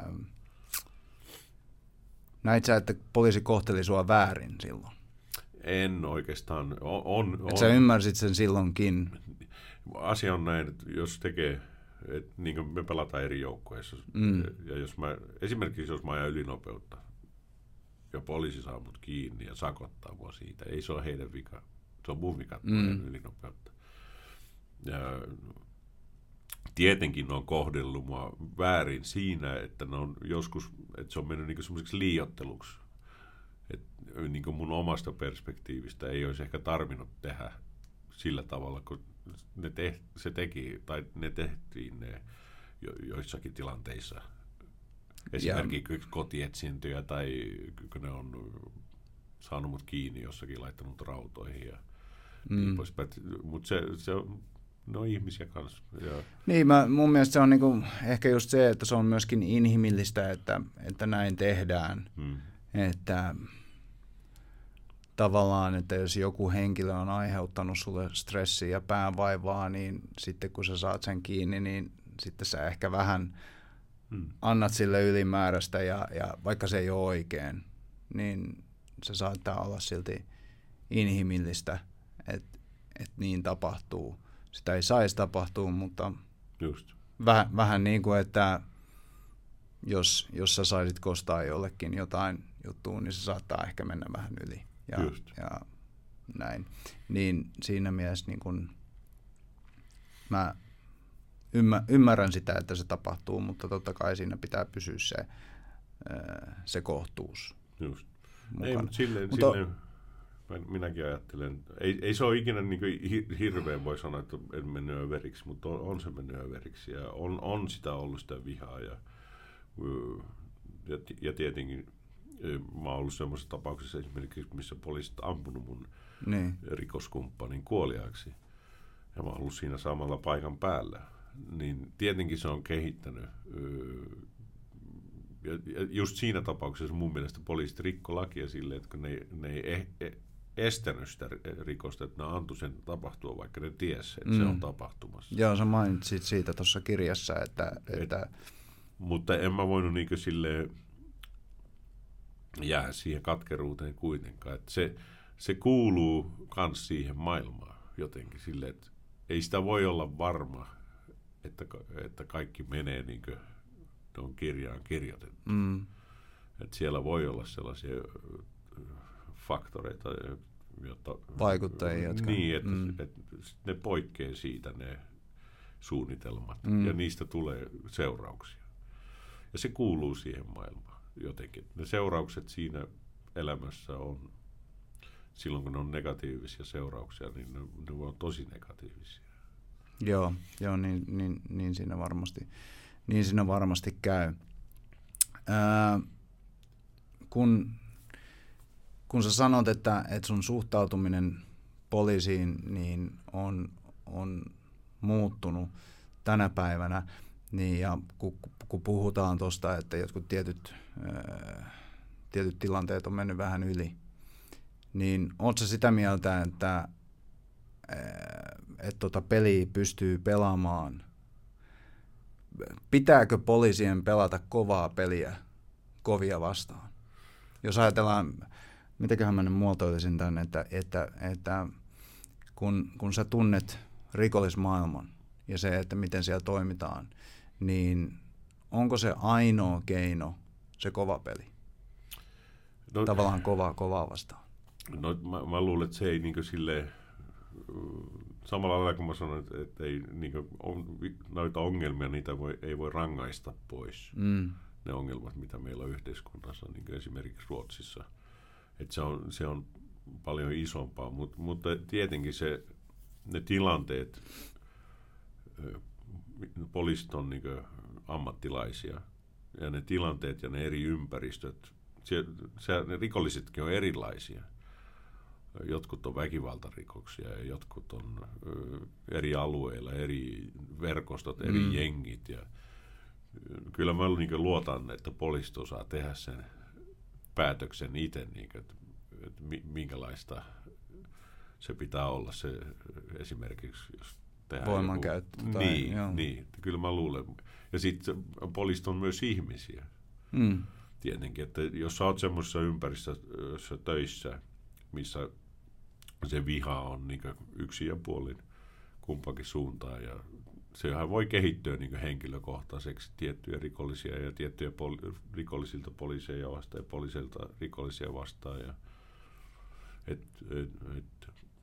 S1: näit sä, että poliisi kohteli sua väärin silloin?
S2: En oikeastaan. On, on,
S1: Et sä ymmärsit sen silloinkin?
S2: Asia on näin, että jos tekee, että niin kuin me pelataan eri joukkueissa, mm. ja jos mä, esimerkiksi jos mä ajan ylinopeutta, ja poliisi saa mut kiinni ja sakottaa mua siitä, ei se ole heidän vika. Se on mun vika, mm. ylinopeutta. Ja tietenkin ne on kohdellut mua väärin siinä, että ne on joskus, että se on mennyt niin semmoiseksi liiotteluksi. Että niin mun omasta perspektiivistä ei olisi ehkä tarvinnut tehdä sillä tavalla, kun ne te, se teki, tai ne tehtiin ne jo, joissakin tilanteissa. Esimerkiksi ja. kotietsintöjä tai kun ne on saanut mut kiinni jossakin, laittanut rautoihin ja mm. niin Mutta se, se on No ihmisiä kanssa. Joo.
S1: Niin, mä, mun mielestä se on niinku, ehkä just se, että se on myöskin inhimillistä, että, että näin tehdään. Hmm. Että tavallaan, että jos joku henkilö on aiheuttanut sulle stressiä ja päänvaivaa, niin sitten kun sä saat sen kiinni, niin sitten sä ehkä vähän hmm. annat sille ylimääräistä ja, ja vaikka se ei ole oikein, niin se saattaa olla silti inhimillistä, että, että niin tapahtuu sitä ei saisi tapahtua, mutta
S2: Just.
S1: Väh, vähän niin kuin, että jos, jos sä saisit kostaa jollekin jotain juttua, niin se saattaa ehkä mennä vähän yli. Ja,
S2: Just.
S1: ja näin. Niin siinä mielessä niin kun, mä ymmär, ymmärrän sitä, että se tapahtuu, mutta totta kai siinä pitää pysyä se, se kohtuus.
S2: Just. Ei, mutta silleen, mutta, silleen minäkin ajattelen, ei, ei se ole ikinä niin hirveän voi sanoa, että en mennyt överiksi, mutta on, on se mennyt överiksi ja on, on sitä ollut sitä vihaa ja, ja, ja tietenkin mä oon ollut semmoisessa tapauksessa esimerkiksi, missä poliisit ampunut mun niin. rikoskumppanin kuoliaksi ja mä oon ollut siinä samalla paikan päällä, niin tietenkin se on kehittänyt ja just siinä tapauksessa mun mielestä poliisit rikko lakia sille, että ne, ne ei eh, eh, estänyt sitä rikosta, että ne antoi sen tapahtua, vaikka ne tiesi, että mm. se on mm. tapahtumassa.
S1: Joo, sä mainitsit siitä tuossa kirjassa, että... että... Et,
S2: mutta en mä voinut niin sille jää siihen katkeruuteen kuitenkaan. Että se, se kuuluu myös siihen maailmaan jotenkin sille, että ei sitä voi olla varma, että, että kaikki menee niin kuin ne on kirjaan kirjoitettu. Mm. Että siellä voi olla sellaisia faktoreita, jotta,
S1: Vaikuttajia, jotka...
S2: Niin, että, mm. että ne poikkeaa siitä ne suunnitelmat mm. ja niistä tulee seurauksia. Ja se kuuluu siihen maailmaan jotenkin. Ne seuraukset siinä elämässä on, silloin kun ne on negatiivisia seurauksia, niin ne, ne on tosi negatiivisia.
S1: Joo, joo niin, niin, niin, siinä varmasti, niin siinä varmasti käy. Ää, kun kun sä sanot, että, että sun suhtautuminen poliisiin niin on, on muuttunut tänä päivänä, niin ja kun, kun puhutaan tuosta, että jotkut tietyt, ää, tietyt tilanteet on mennyt vähän yli, niin ootko sitä mieltä, että ää, että tota peliä pystyy pelaamaan? Pitääkö poliisien pelata kovaa peliä kovia vastaan? Jos ajatellaan mitäköhän mä nyt muotoilisin tämän, että, että, että kun, kun sä tunnet rikollismaailman ja se, että miten siellä toimitaan, niin onko se ainoa keino se kova peli? No, Tavallaan kovaa kovaa vastaan.
S2: No mä, mä luulen, että se ei niin sille samalla lailla kuin mä sanoin, että, että ei, niin on, noita ongelmia, niitä voi, ei voi rangaista pois. Mm. Ne ongelmat, mitä meillä on yhteiskunnassa, niin esimerkiksi Ruotsissa – että se, on, se on paljon isompaa, Mut, mutta tietenkin se, ne tilanteet, poliisit on niin ammattilaisia ja ne tilanteet ja ne eri ympäristöt, se, se, ne rikollisetkin on erilaisia. Jotkut on väkivaltarikoksia ja jotkut on ö, eri alueilla, eri verkostot, eri mm. jengit. Ja, kyllä mä niin luotan, että poliisit osaa tehdä sen päätöksen itse, niin kuin, että, että minkälaista se pitää olla se esimerkiksi, jos
S1: tehdään Voimankäyttö.
S2: Joku, tai, niin, joo. niin, kyllä mä luulen. Ja sitten poliisit on myös ihmisiä. Mm. tietenkin, että jos sä oot semmoisessa ympäristössä töissä, missä se viha on niin yksi ja puolin kumpakin suuntaan ja sehän voi kehittyä niin henkilökohtaiseksi tiettyjä rikollisia ja tiettyjä poli- rikollisilta poliiseja vastaan ja poliisilta rikollisia vastaan. Ja, et, et, et,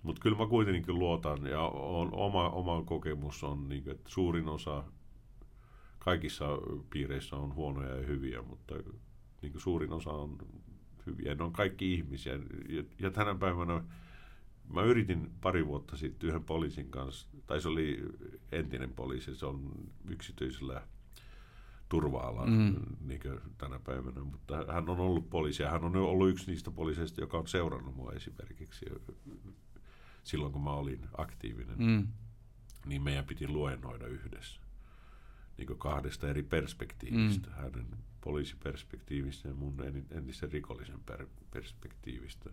S2: mutta kyllä mä kuitenkin luotan ja on, oma, oma kokemus on, niin että suurin osa kaikissa piireissä on huonoja ja hyviä, mutta niin suurin osa on hyviä. Ne on kaikki ihmisiä. Ja, ja tänä päivänä mä yritin pari vuotta sitten yhden poliisin kanssa, tai se oli entinen poliisi, se on yksityisellä turva mm. niin tänä päivänä, mutta hän on ollut poliisi ja hän on ollut yksi niistä poliiseista, joka on seurannut mua esimerkiksi silloin, kun mä olin aktiivinen. Mm. Niin meidän piti luennoida yhdessä niin kahdesta eri perspektiivistä. Mm. Hänen poliisiperspektiivistä ja mun entisen rikollisen per- perspektiivistä.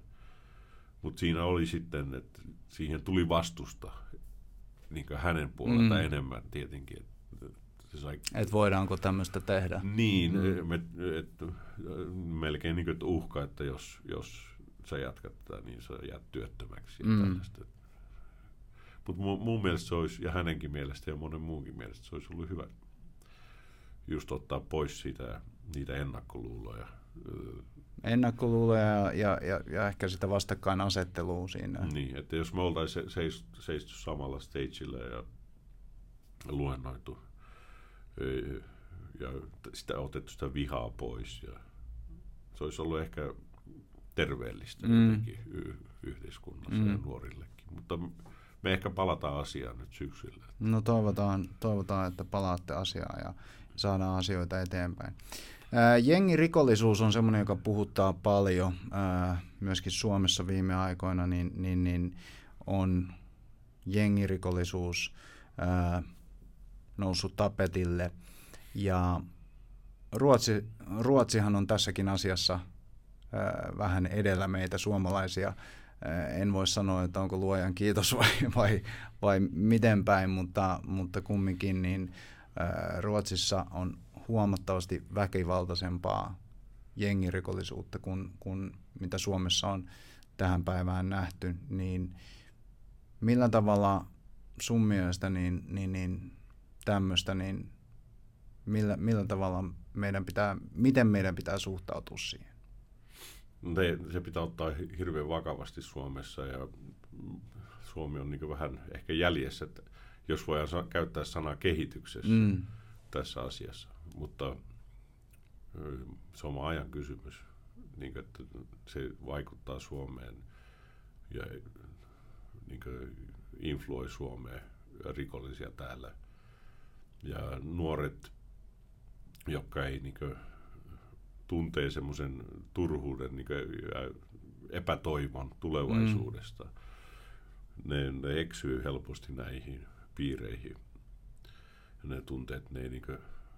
S2: Mutta siinä oli sitten, että siihen tuli vastusta niin hänen puolelta mm. enemmän tietenkin. Että
S1: se sai... Et voidaanko tämmöistä tehdä?
S2: Niin, mm. me, et, melkein niin kuin, että uhka, että jos, jos sä jatkat tätä, niin sä jäät työttömäksi. Mm. Mutta mun, mun mielestä se olisi, ja hänenkin mielestä ja monen muunkin mielestä se olisi ollut hyvä just ottaa pois sitä, niitä ennakkoluuloja.
S1: Ennakkoluuloja ja, ja, ja, ja ehkä sitä vastakkainasettelua siinä.
S2: Niin, että jos me oltaisiin seist, seistu samalla stageilla ja luennoitu ja sitä otettu sitä vihaa pois ja se olisi ollut ehkä terveellistä mm. yhteiskunnassa mm. ja nuorillekin. Mutta me ehkä palataan asiaan nyt syksyllä.
S1: No toivotaan, toivotaan että palaatte asiaan ja saadaan asioita eteenpäin. Jengirikollisuus on semmoinen, joka puhuttaa paljon myöskin Suomessa viime aikoina, niin, niin, niin on jengirikollisuus noussut tapetille. Ja Ruotsi, Ruotsihan on tässäkin asiassa vähän edellä meitä suomalaisia. En voi sanoa, että onko luojan kiitos vai, vai, vai miten päin, mutta, mutta kumminkin niin Ruotsissa on huomattavasti väkivaltaisempaa jengirikollisuutta kuin, kuin mitä Suomessa on tähän päivään nähty, niin millä tavalla sun mielestä niin, niin, niin tämmöistä, niin millä, millä tavalla meidän pitää, miten meidän pitää suhtautua siihen?
S2: Se, se pitää ottaa hirveän vakavasti Suomessa ja Suomi on niin vähän ehkä jäljessä, että jos voidaan käyttää sanaa kehityksessä mm. tässä asiassa. Mutta se on ajan kysymys, niin kuin, että se vaikuttaa Suomeen ja niin kuin, influoi Suomeen rikollisia täällä. Ja nuoret, jotka ei niin kuin, tuntee semmoisen turhuuden niin epätoivon tulevaisuudesta, mm. ne, ne eksyy helposti näihin piireihin. Ja ne tuntee, että ne ei, niin kuin,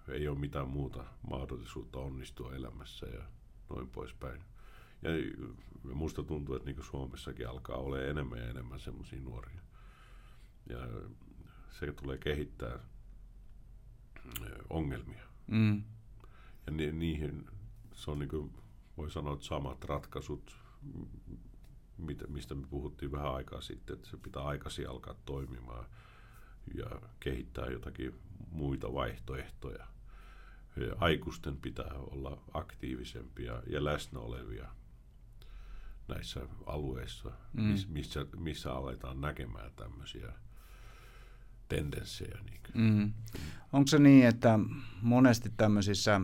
S2: ei ole mitään muuta mahdollisuutta onnistua elämässä ja noin poispäin. Ja musta tuntuu, että niin Suomessakin alkaa olla enemmän ja enemmän semmoisia nuoria. Ja se tulee kehittää ongelmia. Mm. Ja ni, niihin se on niin kuin, voi sanoa, että samat ratkaisut, mistä me puhuttiin vähän aikaa sitten, että se pitää aikaisin alkaa toimimaan ja kehittää jotakin muita vaihtoehtoja. Ja aikuisten pitää olla aktiivisempia ja läsnä olevia näissä alueissa, mm. missä, missä aletaan näkemään tämmöisiä tendenssejä. Niin mm.
S1: Onko se niin, että monesti tämmöisissä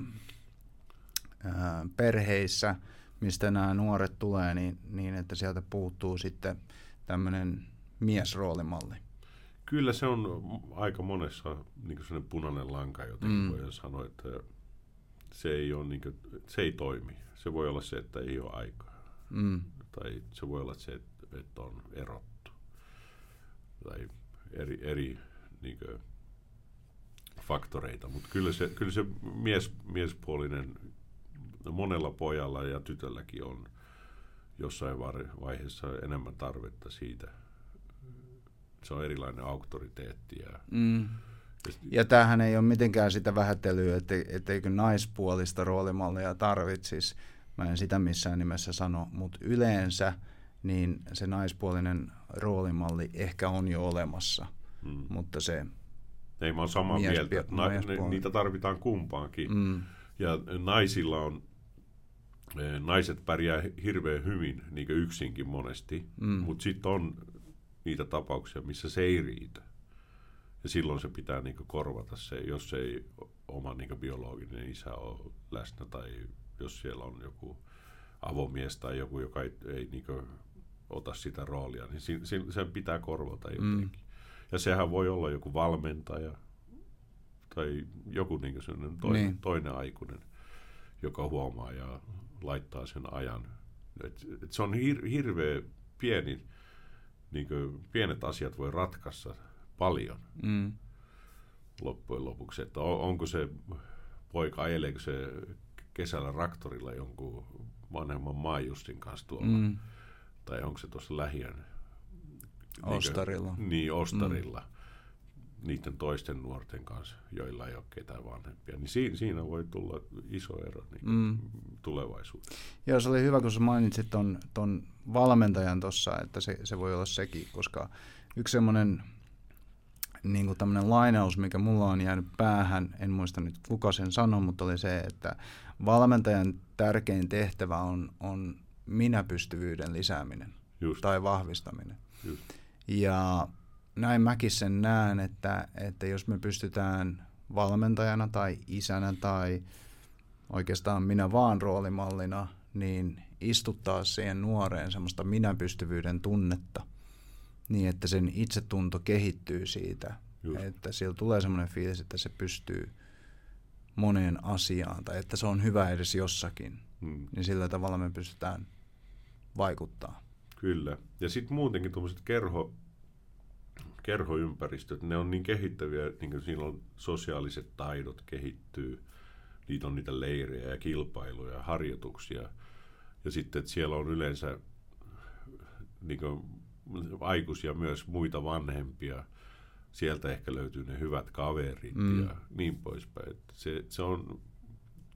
S1: perheissä, mistä nämä nuoret tulee, niin, niin että sieltä puuttuu sitten tämmöinen miesroolimalli?
S2: Kyllä se on aika monessa niin sellainen punainen lanka, joten mm. voi sanoa, että se ei, ole, niin kuin, se ei toimi. Se voi olla se, että ei ole aikaa. Mm. Tai se voi olla se, että, että on erottu. Tai eri, eri niin kuin, faktoreita. Mutta kyllä se, kyllä se mies, miespuolinen monella pojalla ja tytölläkin on jossain vaiheessa enemmän tarvetta siitä – se on erilainen auktoriteetti ja, mm.
S1: Ja tämähän ei ole mitenkään sitä vähättelyä, että, etteikö naispuolista roolimallia tarvitsisi. Mä en sitä missään nimessä sano, mutta yleensä niin se naispuolinen roolimalli ehkä on jo olemassa, mm. mutta se
S2: Ei mä oon samaa mieltä. Na, ne, niitä tarvitaan kumpaankin. Mm. Ja naisilla on, naiset pärjää hirveän hyvin niin yksinkin monesti, mm. mutta sitten on niitä tapauksia, missä se ei riitä. Ja silloin se pitää niin korvata se, jos ei oma niin biologinen isä ole läsnä tai jos siellä on joku avomies tai joku, joka ei, ei niin ota sitä roolia, niin si, si, sen pitää korvata mm. jotenkin. Mm. Ja sehän voi olla joku valmentaja tai joku niin toinen, niin. toinen aikuinen, joka huomaa ja laittaa sen ajan. Et, et se on hir, hirveä pieni, niin pienet asiat voi ratkaista paljon mm. loppujen lopuksi. Että on, onko se poika, ajeleeko se kesällä raktorilla jonkun vanhemman maajustin kanssa tuolla, mm. tai onko se tuossa lähiön
S1: Ostarilla.
S2: Niin, niin ostarilla. Mm. Niiden toisten nuorten kanssa, joilla ei ole ketään vanhempia. Niin siinä, siinä voi tulla iso ero niin mm. tulevaisuudessa.
S1: Joo, se oli hyvä, kun sä mainitsit ton, ton valmentajan tuossa, että se, se voi olla sekin, koska yksi semmoinen niin kuin tämmöinen lainaus, mikä mulla on jäänyt päähän, en muista nyt kuka sen sanoi, mutta oli se, että valmentajan tärkein tehtävä on, on minäpystyvyyden lisääminen Just. tai vahvistaminen. Just. Ja näin mäkin sen näen, että, että jos me pystytään valmentajana tai isänä tai oikeastaan minä vaan roolimallina, niin istuttaa siihen nuoreen semmoista minäpystyvyyden tunnetta, niin että sen itsetunto kehittyy siitä, Just. että siellä tulee semmoinen fiilis, että se pystyy moneen asiaan tai että se on hyvä edes jossakin, hmm. niin sillä tavalla me pystytään vaikuttaa.
S2: Kyllä. Ja sitten muutenkin tuommoiset kerho, kerhoympäristöt, ne on niin kehittäviä, niin kuin siinä on sosiaaliset taidot kehittyy, niitä on niitä leirejä ja kilpailuja ja harjoituksia. Ja sitten, että siellä on yleensä niin kuin, aikuisia myös muita vanhempia. Sieltä ehkä löytyy ne hyvät kaverit mm. ja niin poispäin. Se, se, on,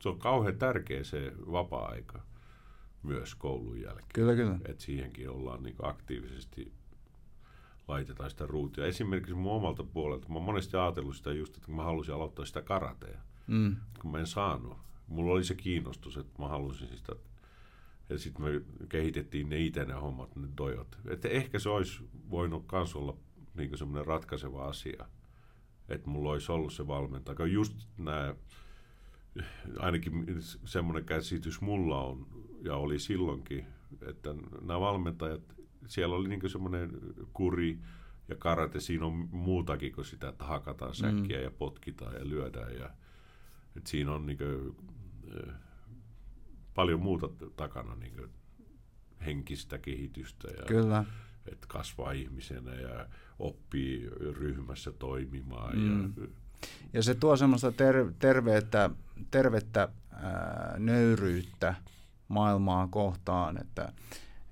S2: se on kauhean tärkeä se vapaa-aika myös koulun jälkeen.
S1: Kyllä, kyllä.
S2: Et siihenkin ollaan niin aktiivisesti laitetaan sitä ruutia. Esimerkiksi mun omalta puolelta, mä monesti ajatellut sitä just, että mä halusin aloittaa sitä karatea, mm. kun mä en saanut. Mulla oli se kiinnostus, että mä halusin sitä. Ja sitten me kehitettiin ne itse ne hommat, ne dojot. Että ehkä se olisi voinut myös olla niin semmoinen ratkaiseva asia. Että mulla olisi ollut se valmentaja. Just nämä, ainakin semmoinen käsitys mulla on, ja oli silloinkin, että nämä valmentajat, siellä oli niin semmoinen kuri ja karate, siinä on muutakin kuin sitä, että hakataan mm. säkkiä mm. ja potkitaan ja lyödään. Ja, että siinä on niin kuin, paljon muuta takana niin kuin, henkistä kehitystä. Ja,
S1: Kyllä.
S2: Että kasvaa ihmisenä ja oppii ryhmässä toimimaan. Mm. Ja,
S1: ja se tuo semmoista ter- tervettä, tervettä ää, nöyryyttä maailmaa kohtaan, että,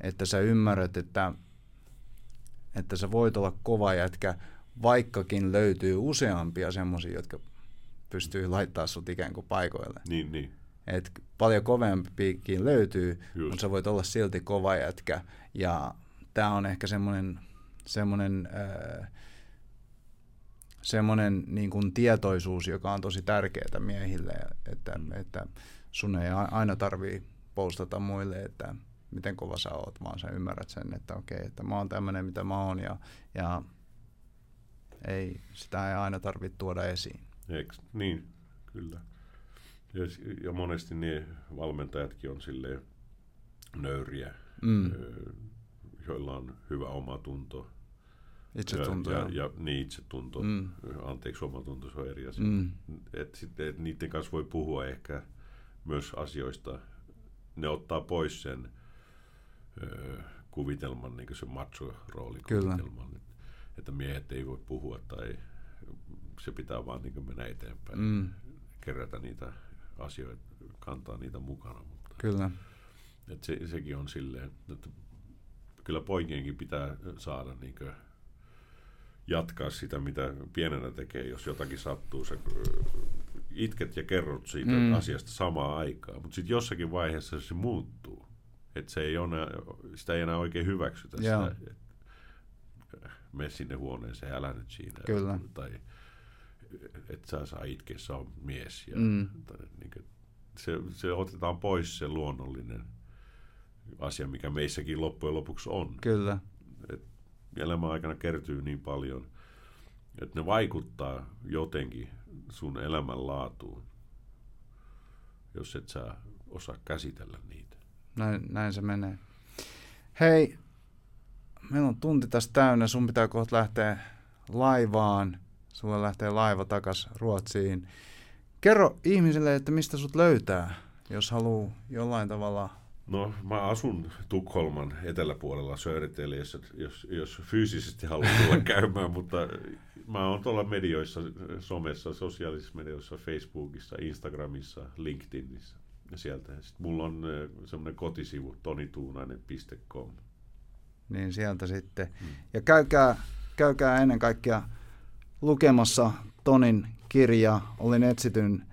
S1: että sä ymmärrät, että, että sä voit olla kova jätkä, vaikkakin löytyy useampia semmoisia, jotka pystyy laittaa sut ikään kuin paikoille.
S2: Niin, niin.
S1: Et paljon kovempikin löytyy, Just. mutta sä voit olla silti kova jätkä. Ja tämä on ehkä semmoinen semmoinen äh, semmoinen niin kuin tietoisuus, joka on tosi tärkeää miehille, että, mm. että sun ei aina tarvii postata muille, että miten kova sä oot, vaan sä ymmärrät sen, että okei, että mä oon tämmöinen, mitä mä oon, ja, ja ei, sitä ei aina tarvitse tuoda esiin.
S2: Eikö? Niin, kyllä. Ja, ja monesti ne valmentajatkin on silleen nöyriä, mm. joilla on hyvä omatunto.
S1: Itsetunto.
S2: Ja, ja, ja niin, itsetunto. Mm. Anteeksi, omatunto, se on eri asia. Mm. Et sitten, et niiden kanssa voi puhua ehkä myös asioista, ne ottaa pois sen kuvitelman, niin se macho-roolikuvitelman, että, että miehet ei voi puhua tai se pitää vaan niin mennä eteenpäin, mm. kerätä niitä asioita, kantaa niitä mukana. Mutta,
S1: Kyllä.
S2: Että se, sekin on silleen, että kyllä poikienkin pitää saada niin kuin, jatkaa sitä, mitä pienenä tekee, jos jotakin sattuu. Sä itket ja kerrot siitä mm. asiasta samaa aikaa, mutta sitten jossakin vaiheessa se muuttuu. Että se ei ole, sitä ei enää oikein hyväksytä. Sitä, mene sinne huoneeseen, älä nyt siinä.
S1: Kyllä.
S2: Tai että sä saa itkeä, sä on mies. Ja, mm. tai, niin kuin, se, se otetaan pois se luonnollinen asia, mikä meissäkin loppujen lopuksi on.
S1: Kyllä.
S2: Et elämän aikana kertyy niin paljon, että ne vaikuttaa jotenkin sun elämänlaatuun, jos et sä osaa käsitellä niitä.
S1: Näin, näin se menee. Hei, meillä on tunti tässä täynnä, sun pitää kohta lähteä laivaan. Sulla lähtee laiva takas Ruotsiin. Kerro ihmisille, että mistä sut löytää, jos haluaa jollain tavalla
S2: No, mä asun Tukholman eteläpuolella Södertälje, jos, jos, jos fyysisesti haluaa tulla käymään, mutta mä oon tuolla medioissa, somessa, sosiaalisissa medioissa, Facebookissa, Instagramissa, LinkedInissä sieltä. Sitten mulla on semmoinen kotisivu tonituunainen.com.
S1: Niin sieltä sitten. Hmm. Ja käykää, käykää ennen kaikkea lukemassa Tonin kirja. Olin etsityn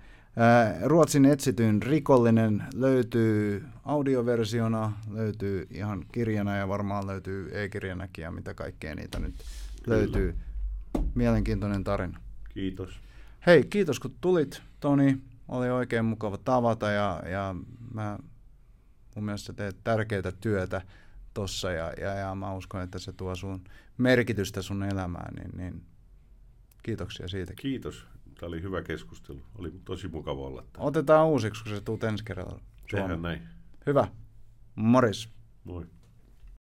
S1: Ruotsin etsityn rikollinen löytyy audioversiona, löytyy ihan kirjana ja varmaan löytyy e-kirjanakin ja mitä kaikkea niitä nyt Kyllä. löytyy. Mielenkiintoinen tarina.
S2: Kiitos.
S1: Hei, kiitos kun tulit, Toni. Oli oikein mukava tavata ja, ja mä, mun mielestä teet tärkeää työtä tossa ja, ja, ja mä uskon, että se tuo sun merkitystä sun elämään, niin, niin kiitoksia siitä.
S2: Kiitos. Tämä oli hyvä keskustelu. Oli tosi mukava olla.
S1: Täällä. Otetaan uusiksi, kun se tuut ensi kerralla
S2: näin.
S1: Hyvä. Morris.
S2: Moi.